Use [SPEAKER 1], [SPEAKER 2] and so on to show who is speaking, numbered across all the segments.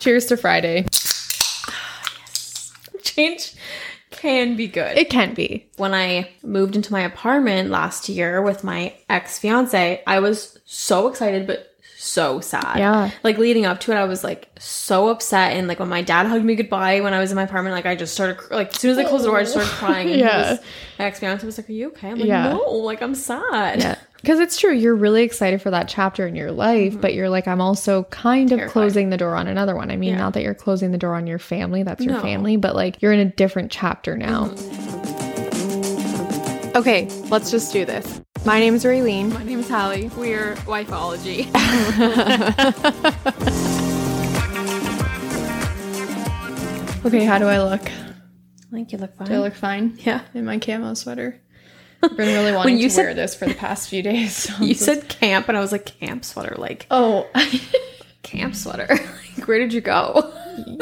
[SPEAKER 1] Cheers to Friday.
[SPEAKER 2] Change can be good.
[SPEAKER 1] It can be.
[SPEAKER 2] when I moved into my apartment last year with my ex fiance, I was so excited, but so sad.
[SPEAKER 1] Yeah.
[SPEAKER 2] Like leading up to it, I was like so upset. And like when my dad hugged me goodbye when I was in my apartment, like I just started, cr- like as soon as I closed the door, I just started oh. crying. And
[SPEAKER 1] Yeah.
[SPEAKER 2] was- my ex fiance was like, Are you okay? I'm like,
[SPEAKER 1] Yeah.
[SPEAKER 2] No, like I'm sad.
[SPEAKER 1] Yeah. Because it's true. You're really excited for that chapter in your life, mm-hmm. but you're like, I'm also kind of closing the door on another one. I mean,
[SPEAKER 2] Yeah.
[SPEAKER 1] not that you're closing the door on your family, that's your
[SPEAKER 2] No.
[SPEAKER 1] family, but like you're in a different chapter now. Mm-hmm. Okay, let's just do this. My name is Raylene.
[SPEAKER 2] My name is Hallie. We're Wifeology.
[SPEAKER 1] Okay, how do I look?
[SPEAKER 2] I think you look fine.
[SPEAKER 1] Do I look fine?
[SPEAKER 2] yeah.
[SPEAKER 1] In my camo sweater. I've been really wanting
[SPEAKER 2] you
[SPEAKER 1] to
[SPEAKER 2] said-
[SPEAKER 1] wear this for the past few days. so
[SPEAKER 2] You
[SPEAKER 1] just-
[SPEAKER 2] said camp, and I was like, camp sweater. Like,
[SPEAKER 1] oh,
[SPEAKER 2] camp sweater. like, where did you go?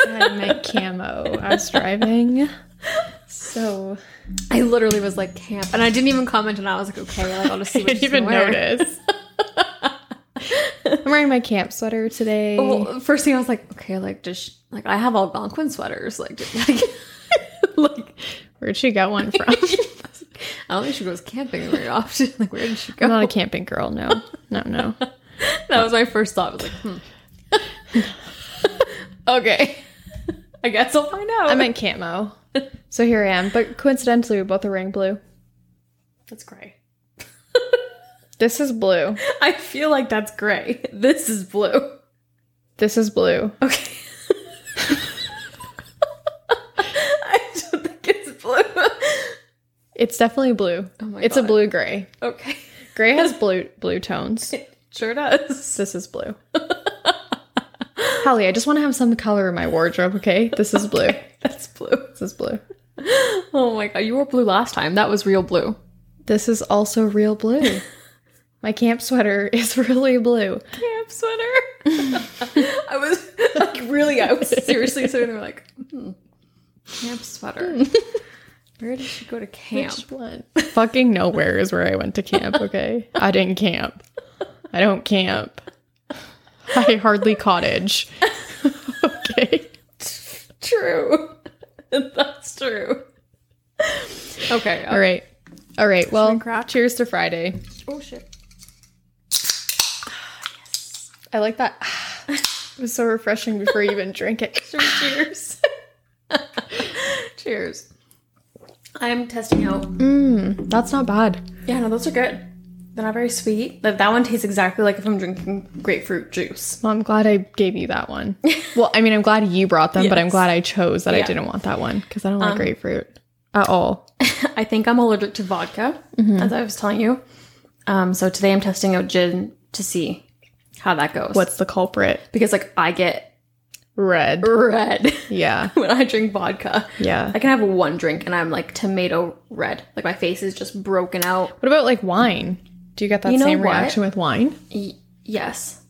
[SPEAKER 1] I meant camo. I was driving. So
[SPEAKER 2] I literally was like camp, and I didn't even comment, and I was like, okay, like I'll just see
[SPEAKER 1] I didn't even
[SPEAKER 2] wear.
[SPEAKER 1] notice. I'm wearing my camp sweater today.
[SPEAKER 2] Well, first thing I was like, okay, like just like I have Algonquin sweaters, like, just, like, like
[SPEAKER 1] Where'd she get one from?
[SPEAKER 2] I don't think she goes camping very often. Like, where did she go?
[SPEAKER 1] I'm not a camping girl. No, no, no.
[SPEAKER 2] that was my first thought. I was like, hmm. okay, I guess I'll find out.
[SPEAKER 1] I meant camo. So here I am. But coincidentally, we both are wearing blue.
[SPEAKER 2] that's gray.
[SPEAKER 1] This is blue.
[SPEAKER 2] I feel like that's gray. This is blue.
[SPEAKER 1] This is blue.
[SPEAKER 2] Okay. I don't think it's blue.
[SPEAKER 1] It's definitely blue.
[SPEAKER 2] Oh my
[SPEAKER 1] it's a blue gray.
[SPEAKER 2] Okay.
[SPEAKER 1] Gray has blue blue tones.
[SPEAKER 2] It sure does.
[SPEAKER 1] This is blue. Hallie, I just want to have some color in my wardrobe, okay? This is blue.
[SPEAKER 2] That's blue.
[SPEAKER 1] This is blue.
[SPEAKER 2] Oh my god, you were blue last time. That was real blue.
[SPEAKER 1] This is also real blue. My camp sweater is really blue.
[SPEAKER 2] Camp sweater. I was like, really, I was seriously sitting there like, hmm, camp sweater. Where did she go to camp?
[SPEAKER 1] Fucking nowhere is where I went to camp, okay? I didn't camp. I don't camp. I hardly cottage. okay.
[SPEAKER 2] True. That's true. Okay.
[SPEAKER 1] Uh, All right. All right. Well, cheers to Friday.
[SPEAKER 2] Oh shit.
[SPEAKER 1] I like that. It was so refreshing before you even drink it.
[SPEAKER 2] Sure, cheers. cheers. I'm testing out.
[SPEAKER 1] Mmm, that's not bad.
[SPEAKER 2] Yeah, no, those are good. They're not very sweet. That that one tastes exactly like if I'm drinking grapefruit juice.
[SPEAKER 1] Well, I'm glad I gave you that one. Well, I mean, I'm glad you brought them, but I'm glad I chose that I didn't want that one because I don't like grapefruit at all.
[SPEAKER 2] I think I'm allergic to vodka, as I was telling you. Um, so today I'm testing out gin to see how that goes.
[SPEAKER 1] What's the culprit?
[SPEAKER 2] because like I get
[SPEAKER 1] Red.
[SPEAKER 2] red
[SPEAKER 1] Yeah.
[SPEAKER 2] when I drink vodka.
[SPEAKER 1] Yeah.
[SPEAKER 2] I can have one drink and I'm like tomato red. Like my face is just broken out.
[SPEAKER 1] What about like wine? Do you get that
[SPEAKER 2] You
[SPEAKER 1] same reaction with wine?
[SPEAKER 2] Y- yes.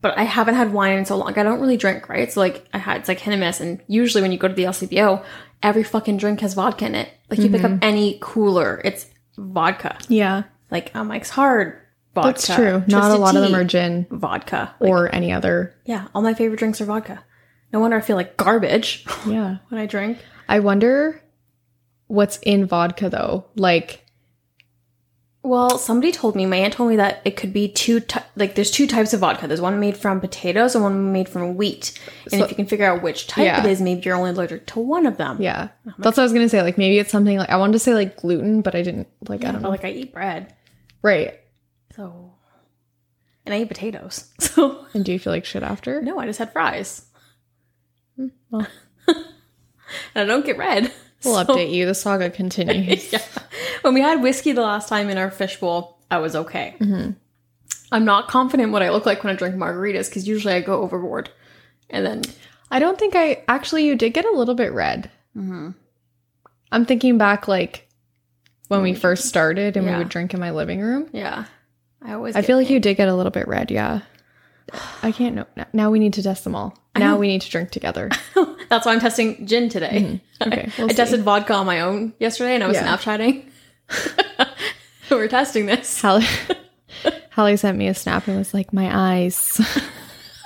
[SPEAKER 2] But I haven't had wine in so long. I don't really drink, right? So like I had it's like hit and miss. And usually when you go to the LCBO, every fucking drink has vodka in it. Like you pick
[SPEAKER 1] Mm-hmm.
[SPEAKER 2] up any cooler, it's vodka.
[SPEAKER 1] Yeah.
[SPEAKER 2] Like um, Mike's Hard vodka.
[SPEAKER 1] That's true. Not a lot of them are gin
[SPEAKER 2] vodka. Like,
[SPEAKER 1] or any other.
[SPEAKER 2] yeah, all my favorite drinks are vodka. No wonder I feel like garbage
[SPEAKER 1] Yeah.
[SPEAKER 2] when I drink.
[SPEAKER 1] I wonder what's in vodka though. Like,
[SPEAKER 2] Well, somebody told me, my aunt told me that it could be two, ty- like there's two types of vodka. There's one made from potatoes and one made from wheat. And if you can figure out which type
[SPEAKER 1] Yeah.
[SPEAKER 2] it is, maybe you're only allergic to one of them.
[SPEAKER 1] yeah. That's what I was going to say. Like, maybe it's something like, I wanted to say like gluten, but I didn't, like, I don't know.
[SPEAKER 2] like I eat bread,
[SPEAKER 1] Right.
[SPEAKER 2] so and I eat potatoes. So
[SPEAKER 1] And do you feel like shit after?
[SPEAKER 2] no, I just had fries.
[SPEAKER 1] Hmm, well.
[SPEAKER 2] and I don't get red.
[SPEAKER 1] We'll
[SPEAKER 2] So-
[SPEAKER 1] update you. The saga continues.
[SPEAKER 2] yeah. When we had whiskey the last time in our fishbowl, I was okay.
[SPEAKER 1] Mm-hmm.
[SPEAKER 2] I'm not confident what I look like when I drink margaritas because usually I go overboard. And then
[SPEAKER 1] I don't think I actually. You did get a little bit red.
[SPEAKER 2] Mm-hmm.
[SPEAKER 1] I'm thinking back like when we first started and we would drink in my living room.
[SPEAKER 2] yeah, I always.
[SPEAKER 1] I feel like you did get a little bit red. Yeah. I can't know. Now we need to test them all. Now we need to drink together.
[SPEAKER 2] That's why I'm testing gin today.
[SPEAKER 1] Okay, we'll
[SPEAKER 2] I
[SPEAKER 1] see.
[SPEAKER 2] tested vodka on my own yesterday, and I was
[SPEAKER 1] Yeah.
[SPEAKER 2] Snapchatting. We're testing this.
[SPEAKER 1] Hallie, Hallie sent me a snap and was like, "My eyes."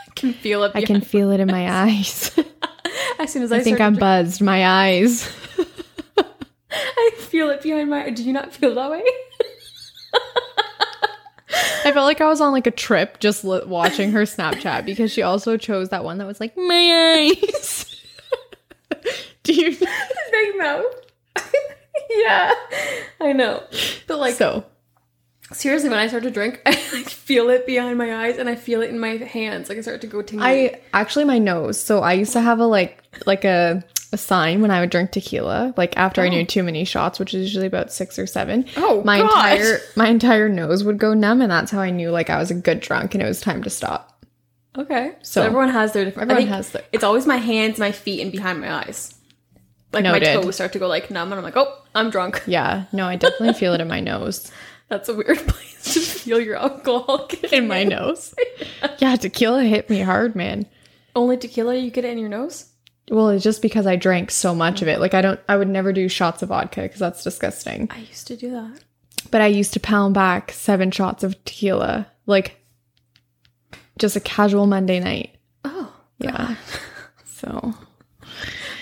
[SPEAKER 2] I can feel it.
[SPEAKER 1] I can feel it in my eyes.
[SPEAKER 2] As soon as I,
[SPEAKER 1] I think I'm
[SPEAKER 2] to
[SPEAKER 1] buzzed. My eyes.
[SPEAKER 2] I feel it behind my. Do you not feel that way?
[SPEAKER 1] I felt like I was on like a trip just li- watching her Snapchat because she also chose that one that was like my eyes. Do you
[SPEAKER 2] Big mouth. yeah, I know. But like,
[SPEAKER 1] so?
[SPEAKER 2] seriously, when I start to drink, I like feel it behind my eyes, and I feel it in my hands. Like I start to go tingly.
[SPEAKER 1] I actually my nose. So I used to have a like like a a sign when I would drink tequila, like after I knew oh. too many shots, which is usually about six or seven.
[SPEAKER 2] Oh,
[SPEAKER 1] my
[SPEAKER 2] God.
[SPEAKER 1] entire my entire nose would go numb, and that's how I knew like I was a good drunk and it was time to stop.
[SPEAKER 2] okay, so,
[SPEAKER 1] So,
[SPEAKER 2] everyone has their different.
[SPEAKER 1] Everyone has their-
[SPEAKER 2] It's always my hands, my feet, and behind my eyes. Like my
[SPEAKER 1] Noted.
[SPEAKER 2] toes start to go like numb, and I'm like, oh, I'm drunk.
[SPEAKER 1] Yeah, no, I definitely feel it in my nose.
[SPEAKER 2] That's a weird place to feel your alcohol
[SPEAKER 1] In my nose. Yeah, tequila hit me hard, man.
[SPEAKER 2] Only tequila, you get it in your nose.
[SPEAKER 1] Well, it's just because I drank so much of it. Like I don't I would never do shots of vodka because that's disgusting.
[SPEAKER 2] I used to do that.
[SPEAKER 1] But I used to pound back seven shots of tequila, like just a casual Monday night.
[SPEAKER 2] Oh,
[SPEAKER 1] Yeah. So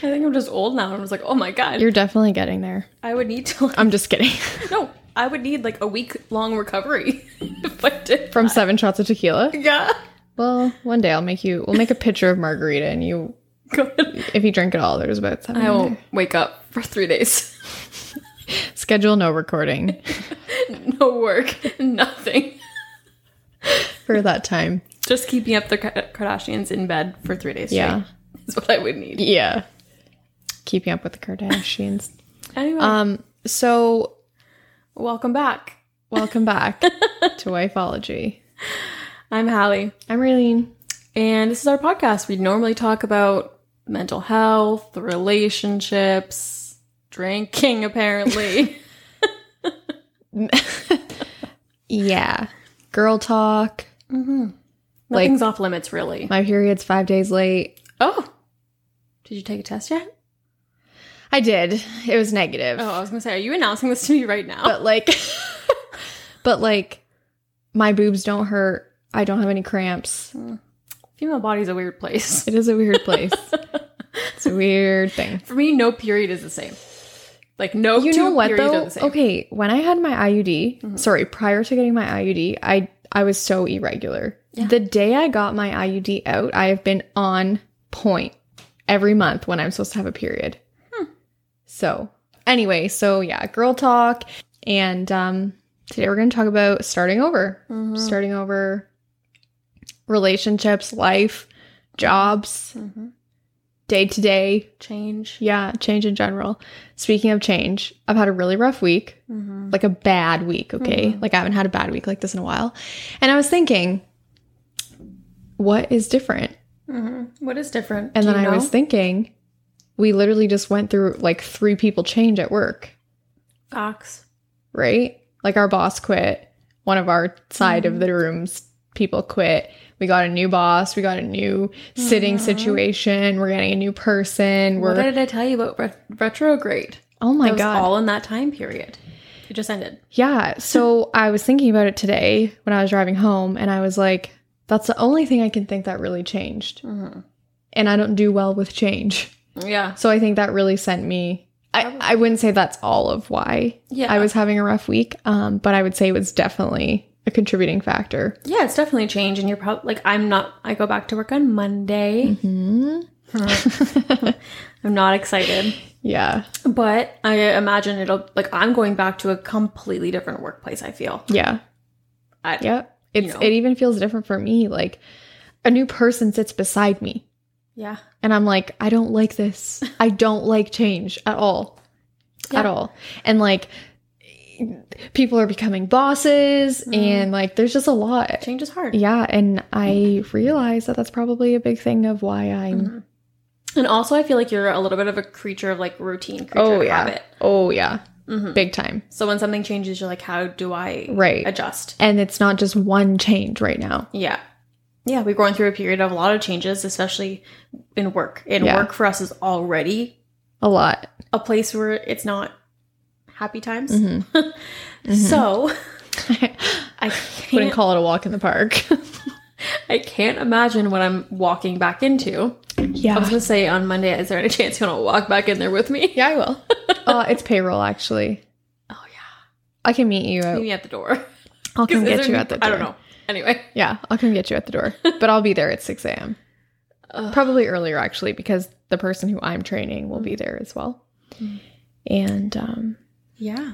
[SPEAKER 2] I think I'm just old now. and I was like, oh my god,
[SPEAKER 1] you're definitely getting there.
[SPEAKER 2] I would need to. Like,
[SPEAKER 1] I'm just kidding.
[SPEAKER 2] no, I would need like a week long recovery if I did.
[SPEAKER 1] From seven shots of tequila.
[SPEAKER 2] Yeah.
[SPEAKER 1] Well, one day I'll make you. We'll make a picture of margarita, and you,
[SPEAKER 2] Good.
[SPEAKER 1] if you drink it all, there's about seven.
[SPEAKER 2] I won't wake up for three days.
[SPEAKER 1] Schedule no recording
[SPEAKER 2] no work, nothing.
[SPEAKER 1] for that time.
[SPEAKER 2] Just keeping up the Kardashians in bed for three days.
[SPEAKER 1] Yeah.
[SPEAKER 2] straight is what I would need.
[SPEAKER 1] Yeah. Keeping up with the Kardashians.
[SPEAKER 2] Anyway,
[SPEAKER 1] Um. So
[SPEAKER 2] welcome back.
[SPEAKER 1] welcome back to Wifeology.
[SPEAKER 2] I'm Hallie,
[SPEAKER 1] I'm Raylene.
[SPEAKER 2] and this is our podcast. We normally talk about mental health, relationships, drinking, apparently.
[SPEAKER 1] Yeah. Girl talk.
[SPEAKER 2] Nothing's off limits, really.
[SPEAKER 1] My period's five days late.
[SPEAKER 2] Oh, did you take a test yet?
[SPEAKER 1] I did. It was negative.
[SPEAKER 2] Oh, I was gonna say, are you announcing this to me right now?
[SPEAKER 1] But like but like my boobs don't hurt. I don't have any cramps. Hmm.
[SPEAKER 2] Female body's a weird place.
[SPEAKER 1] It is a weird place. it's a weird thing.
[SPEAKER 2] For me, no period is the same. Like no,
[SPEAKER 1] You know what though? Okay, when I had my IUD, mm-hmm. sorry, prior to getting my IUD, I I was so irregular. The day I got my IUD out, I have been on point every month when I'm supposed to have a period. So, anyway, so yeah, girl talk and um today we're going to talk about starting over. Mm-hmm. Starting over relationships, life, jobs, mm-hmm. day to day,
[SPEAKER 2] Change.
[SPEAKER 1] yeah, change in general. Speaking of change, I've had a really rough week, mm-hmm. like a bad week, okay? Like I haven't had a bad week like this in a while. And I was thinking, what is different?
[SPEAKER 2] What is different?
[SPEAKER 1] And
[SPEAKER 2] Do
[SPEAKER 1] then
[SPEAKER 2] you
[SPEAKER 1] I was thinking, we literally just went through like three people change at work,
[SPEAKER 2] Facts.
[SPEAKER 1] right? Like our boss quit, one of our side of mm-hmm. the rooms people quit. We got a new boss, we got a new sitting mm-hmm. situation, we're getting a new person.
[SPEAKER 2] What
[SPEAKER 1] We're
[SPEAKER 2] did I tell you about ret- retrograde?
[SPEAKER 1] Oh my
[SPEAKER 2] was
[SPEAKER 1] god.
[SPEAKER 2] all in that time period. It just ended.
[SPEAKER 1] Yeah. So I was thinking about it today when I was driving home, and I was like, that's the only thing I can think that really changed. Mm-hmm. And I don't do well with change.
[SPEAKER 2] Yeah.
[SPEAKER 1] So I think that really sent me. I, I wouldn't say that's all of why
[SPEAKER 2] Yeah.
[SPEAKER 1] I was having a rough week, um, but I would say it was definitely a contributing factor.
[SPEAKER 2] Yeah, it's definitely a change, and you're probably like I'm not. I go back to work on Monday. I'm not excited,
[SPEAKER 1] Yeah.
[SPEAKER 2] but I imagine it'll like I'm going back to a completely different workplace. I feel.
[SPEAKER 1] Yeah.
[SPEAKER 2] I,
[SPEAKER 1] Yeah. It's
[SPEAKER 2] know.
[SPEAKER 1] it even feels different for me. Like a new person sits beside me.
[SPEAKER 2] Yeah.
[SPEAKER 1] And I'm like, I don't like this. I don't like change at all. At all. And like people are becoming bosses mm-hmm. and like there's just a lot.
[SPEAKER 2] Change is hard.
[SPEAKER 1] Yeah, and I realize that that's probably a big thing of why I'm mm-hmm.
[SPEAKER 2] And also, I feel like you're a little bit of a creature of like routine, creature
[SPEAKER 1] Oh yeah.
[SPEAKER 2] habit.
[SPEAKER 1] Oh yeah. Mm-hmm. Big time.
[SPEAKER 2] So when something changes, you're like, how do I
[SPEAKER 1] Right.
[SPEAKER 2] adjust?
[SPEAKER 1] And it's not just one change right now.
[SPEAKER 2] Yeah. Yeah, we're going through a period of a lot of changes, especially in work. And
[SPEAKER 1] Yeah.
[SPEAKER 2] work for us is already
[SPEAKER 1] A lot.
[SPEAKER 2] a place where it's not happy times.
[SPEAKER 1] Mm-hmm.
[SPEAKER 2] so I
[SPEAKER 1] Wouldn't call it a walk in the park.
[SPEAKER 2] I can't imagine what I'm walking back into.
[SPEAKER 1] Yeah.
[SPEAKER 2] I was gonna say on Monday, is there any chance you want to walk back in there with me?
[SPEAKER 1] yeah, I will. uh, it's payroll, actually.
[SPEAKER 2] Oh yeah.
[SPEAKER 1] I can meet you.
[SPEAKER 2] Meet
[SPEAKER 1] At,
[SPEAKER 2] me at the door.
[SPEAKER 1] I'll come get you at the door.
[SPEAKER 2] I don't know. Anyway.
[SPEAKER 1] Yeah, I'll come get you at the door. But I'll be there at 6 a.m. Probably earlier, actually, because the person who I'm training will be there as well.
[SPEAKER 2] Mm.
[SPEAKER 1] And um,
[SPEAKER 2] Yeah.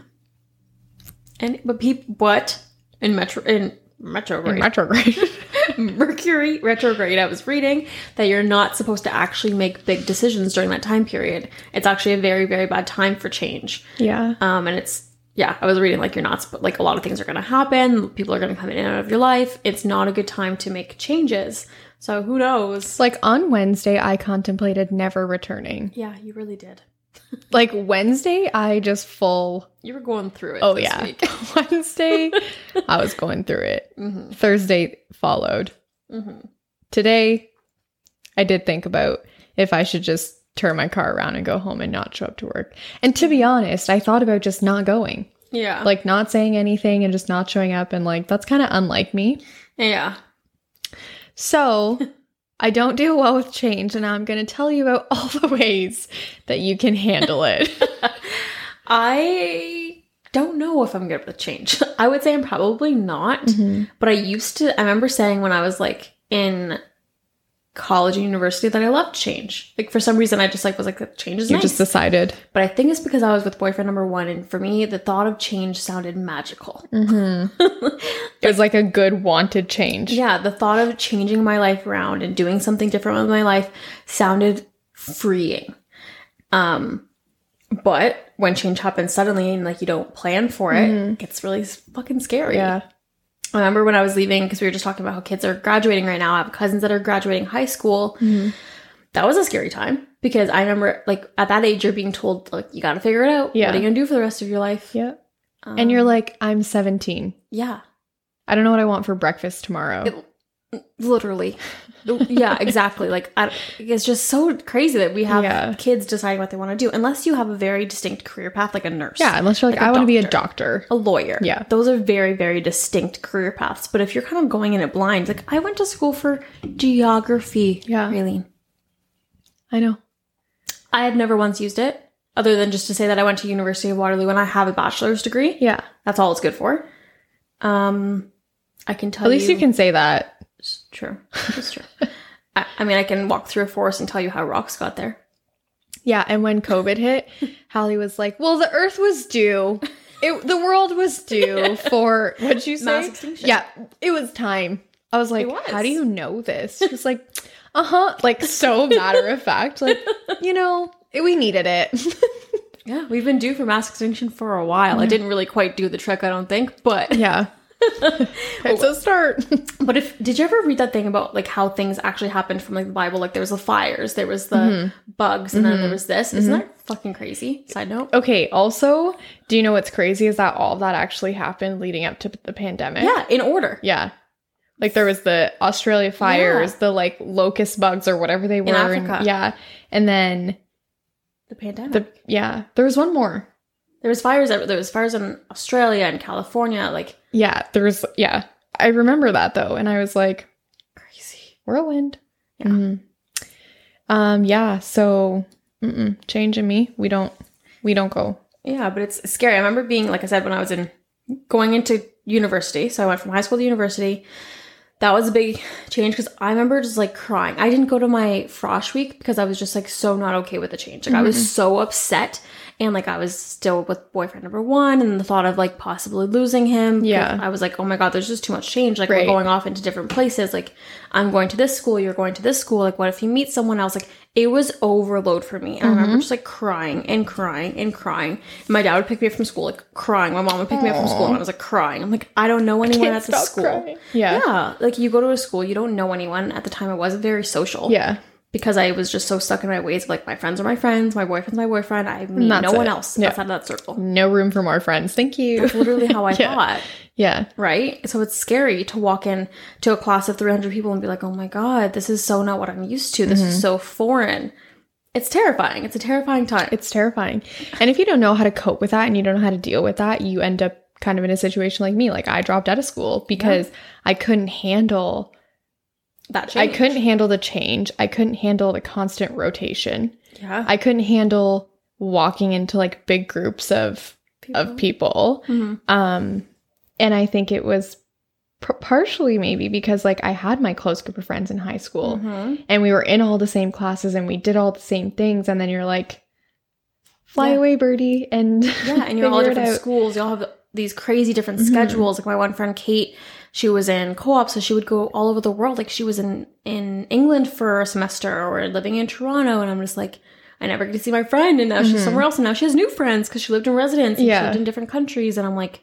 [SPEAKER 2] And but people what in metro in retrograde
[SPEAKER 1] in retrograde.
[SPEAKER 2] Mercury retrograde, I was reading that you're not supposed to actually make big decisions during that time period. It's actually a very, very bad time for change.
[SPEAKER 1] yeah.
[SPEAKER 2] Um, and it's yeah, I was reading like you're not like a lot of things are going to happen. People are going to come in and out of your life. It's not a good time to make changes. So who knows?
[SPEAKER 1] Like on Wednesday, I contemplated never returning.
[SPEAKER 2] Yeah, you really did.
[SPEAKER 1] Like Wednesday, I just full.
[SPEAKER 2] You were going through it.
[SPEAKER 1] Oh
[SPEAKER 2] this
[SPEAKER 1] yeah,
[SPEAKER 2] week.
[SPEAKER 1] Wednesday, I was going through it.
[SPEAKER 2] hmm
[SPEAKER 1] Thursday followed.
[SPEAKER 2] hmm
[SPEAKER 1] Today, I did think about if I should just turn my car around and go home and not show up to work. And to be honest, I thought about just not going,
[SPEAKER 2] Yeah.
[SPEAKER 1] like not saying anything and just not showing up. And like, that's kind of unlike me.
[SPEAKER 2] yeah.
[SPEAKER 1] So I don't do well with change. And I'm going to tell you about all the ways that you can handle it.
[SPEAKER 2] I don't know if I'm good with change. I would say I'm probably not.
[SPEAKER 1] Mhm.
[SPEAKER 2] But I used to, I remember saying when I was like in college and university that I loved change. Like for some reason, I just like was like, change is
[SPEAKER 1] You
[SPEAKER 2] nice.
[SPEAKER 1] just decided.
[SPEAKER 2] but I think it's because I was with boyfriend number one. And for me, the thought of change sounded magical.
[SPEAKER 1] Mhm. it was like a good wanted change.
[SPEAKER 2] yeah. The thought of changing my life around and doing something different with my life sounded freeing. Um, but when change happens suddenly and like you don't plan for it, it gets really fucking scary.
[SPEAKER 1] Yeah.
[SPEAKER 2] I remember when I was leaving because we were just talking about how kids are graduating right now. I have cousins that are graduating high school.
[SPEAKER 1] Mhm.
[SPEAKER 2] That was a scary time because I remember like at that age you're being told like you got to figure it out.
[SPEAKER 1] Yeah.
[SPEAKER 2] What are you gonna do for the rest of your life?
[SPEAKER 1] Yeah.
[SPEAKER 2] Um,
[SPEAKER 1] And you're like, I'm 17.
[SPEAKER 2] yeah,
[SPEAKER 1] I don't know what I want for breakfast tomorrow.
[SPEAKER 2] It- literally, yeah, exactly. Like I, it's just so crazy that we have
[SPEAKER 1] Yeah.
[SPEAKER 2] kids deciding what they want to do, unless you have a very distinct career path, like a nurse.
[SPEAKER 1] yeah, unless you're like,
[SPEAKER 2] Like
[SPEAKER 1] I want to be a
[SPEAKER 2] doctor.
[SPEAKER 1] doctor.
[SPEAKER 2] a lawyer.
[SPEAKER 1] Yeah.
[SPEAKER 2] Those are very, very distinct career paths. But if you're kind of going in it blind, like I went to school for geography.
[SPEAKER 1] Yeah.
[SPEAKER 2] really
[SPEAKER 1] I know.
[SPEAKER 2] I had never once used it, other than just to say that I went to University of Waterloo and I have a bachelor's degree.
[SPEAKER 1] Yeah.
[SPEAKER 2] That's all it's good for. Um, I can tell
[SPEAKER 1] At least you can say that.
[SPEAKER 2] True. It's true. I, I mean, I can walk through a forest and tell you how rocks got there.
[SPEAKER 1] Yeah. And when COVID hit, Hallie was like, well, the earth was due. It, the world was due for, what'd you say?
[SPEAKER 2] Mass extinction.
[SPEAKER 1] Yeah. It was time. I was like,
[SPEAKER 2] was.
[SPEAKER 1] how do you know this? She was like, uh huh. Like, so matter of fact. Like, you know, we needed it.
[SPEAKER 2] Yeah, we've been due for mass extinction for a while. I didn't really quite do the trick, I don't think, but
[SPEAKER 1] yeah. it's a start.
[SPEAKER 2] But if did you ever read that thing about like how things actually happened from like the Bible? Like there was the fires, there was the
[SPEAKER 1] Mm-hmm.
[SPEAKER 2] bugs, and then there was this. Isn't that fucking crazy? Side note.
[SPEAKER 1] Okay, also, do you know what's crazy is that all that actually happened leading up to the pandemic?
[SPEAKER 2] Yeah, in order.
[SPEAKER 1] Yeah. Like there was the Australia fires, the like locust bugs or whatever they were. and-
[SPEAKER 2] Africa.
[SPEAKER 1] yeah. And then
[SPEAKER 2] The pandemic.
[SPEAKER 1] the yeah, there was one more.
[SPEAKER 2] There was fires. There was fires in Australia and California. Like
[SPEAKER 1] Yeah, there was yeah. I remember that though, and I was like,
[SPEAKER 2] crazy.
[SPEAKER 1] whirlwind.
[SPEAKER 2] Yeah.
[SPEAKER 1] Mhm. Um, yeah, so changing me. We don't we don't go.
[SPEAKER 2] Yeah, but it's scary. I remember being like I said when I was in going into university. So I went from high school to university. That was a big change because I remember just like crying. I didn't go to my frosh week because I was just like so not okay with the change. Like I was so upset and like I was still with boyfriend number one and the thought of like possibly losing him.
[SPEAKER 1] Yeah.
[SPEAKER 2] I was like, oh my god, there's just too much change. Like
[SPEAKER 1] Right.
[SPEAKER 2] we're going off into different places. Like I'm going to this school, you're going to this school. Like what if you meet someone else? Like it was overload for me. And I remember just like crying and crying and crying. And my dad would pick me up from school, like crying. My mom would pick me up from school and I was like crying. I'm like, I don't know anyone at the school.
[SPEAKER 1] crying. Yeah.
[SPEAKER 2] Yeah, like you go to a school, you don't know anyone. At the time, I wasn't very social.
[SPEAKER 1] Yeah.
[SPEAKER 2] Because I was just so stuck in my ways. of, Like my friends are my friends, my boyfriend's my boyfriend. I meet no one
[SPEAKER 1] it.
[SPEAKER 2] else
[SPEAKER 1] Yeah.
[SPEAKER 2] outside of that circle.
[SPEAKER 1] No room for more friends. Thank you.
[SPEAKER 2] That's literally how I
[SPEAKER 1] Yeah.
[SPEAKER 2] thought.
[SPEAKER 1] yeah.
[SPEAKER 2] Right? So it's scary to walk in to a class of 300 people and be like, "Oh my god, this is so not what I'm used to. This
[SPEAKER 1] Mm-hmm.
[SPEAKER 2] is so foreign." It's terrifying. It's a terrifying time.
[SPEAKER 1] It's terrifying. And if you don't know how to cope with that and you don't know how to deal with that, you end up kind of in a situation like me. Like I dropped out of school because I couldn't handle
[SPEAKER 2] that
[SPEAKER 1] I couldn't handle the change. I couldn't handle the constant rotation.
[SPEAKER 2] Yeah.
[SPEAKER 1] I couldn't handle walking into like big groups of of people.
[SPEAKER 2] Mhm.
[SPEAKER 1] Um and I think it was p- partially maybe because like I had my close group of friends in high school
[SPEAKER 2] Mhm.
[SPEAKER 1] and we were in all the same classes and we did all the same things and then you're like fly
[SPEAKER 2] Yeah.
[SPEAKER 1] away birdie and
[SPEAKER 2] Yeah, and you're all different schools. You all have these crazy different
[SPEAKER 1] Mhm.
[SPEAKER 2] schedules. Like my one friend Kate, she was in co-op, so she would go all over the world. Like she was in in England for a semester or living in Toronto, and I'm just like, I never get to see my friend, and now she's
[SPEAKER 1] Mhm.
[SPEAKER 2] somewhere else, and now she has new friends because she lived in residence. And she lived in different countries, and I'm like,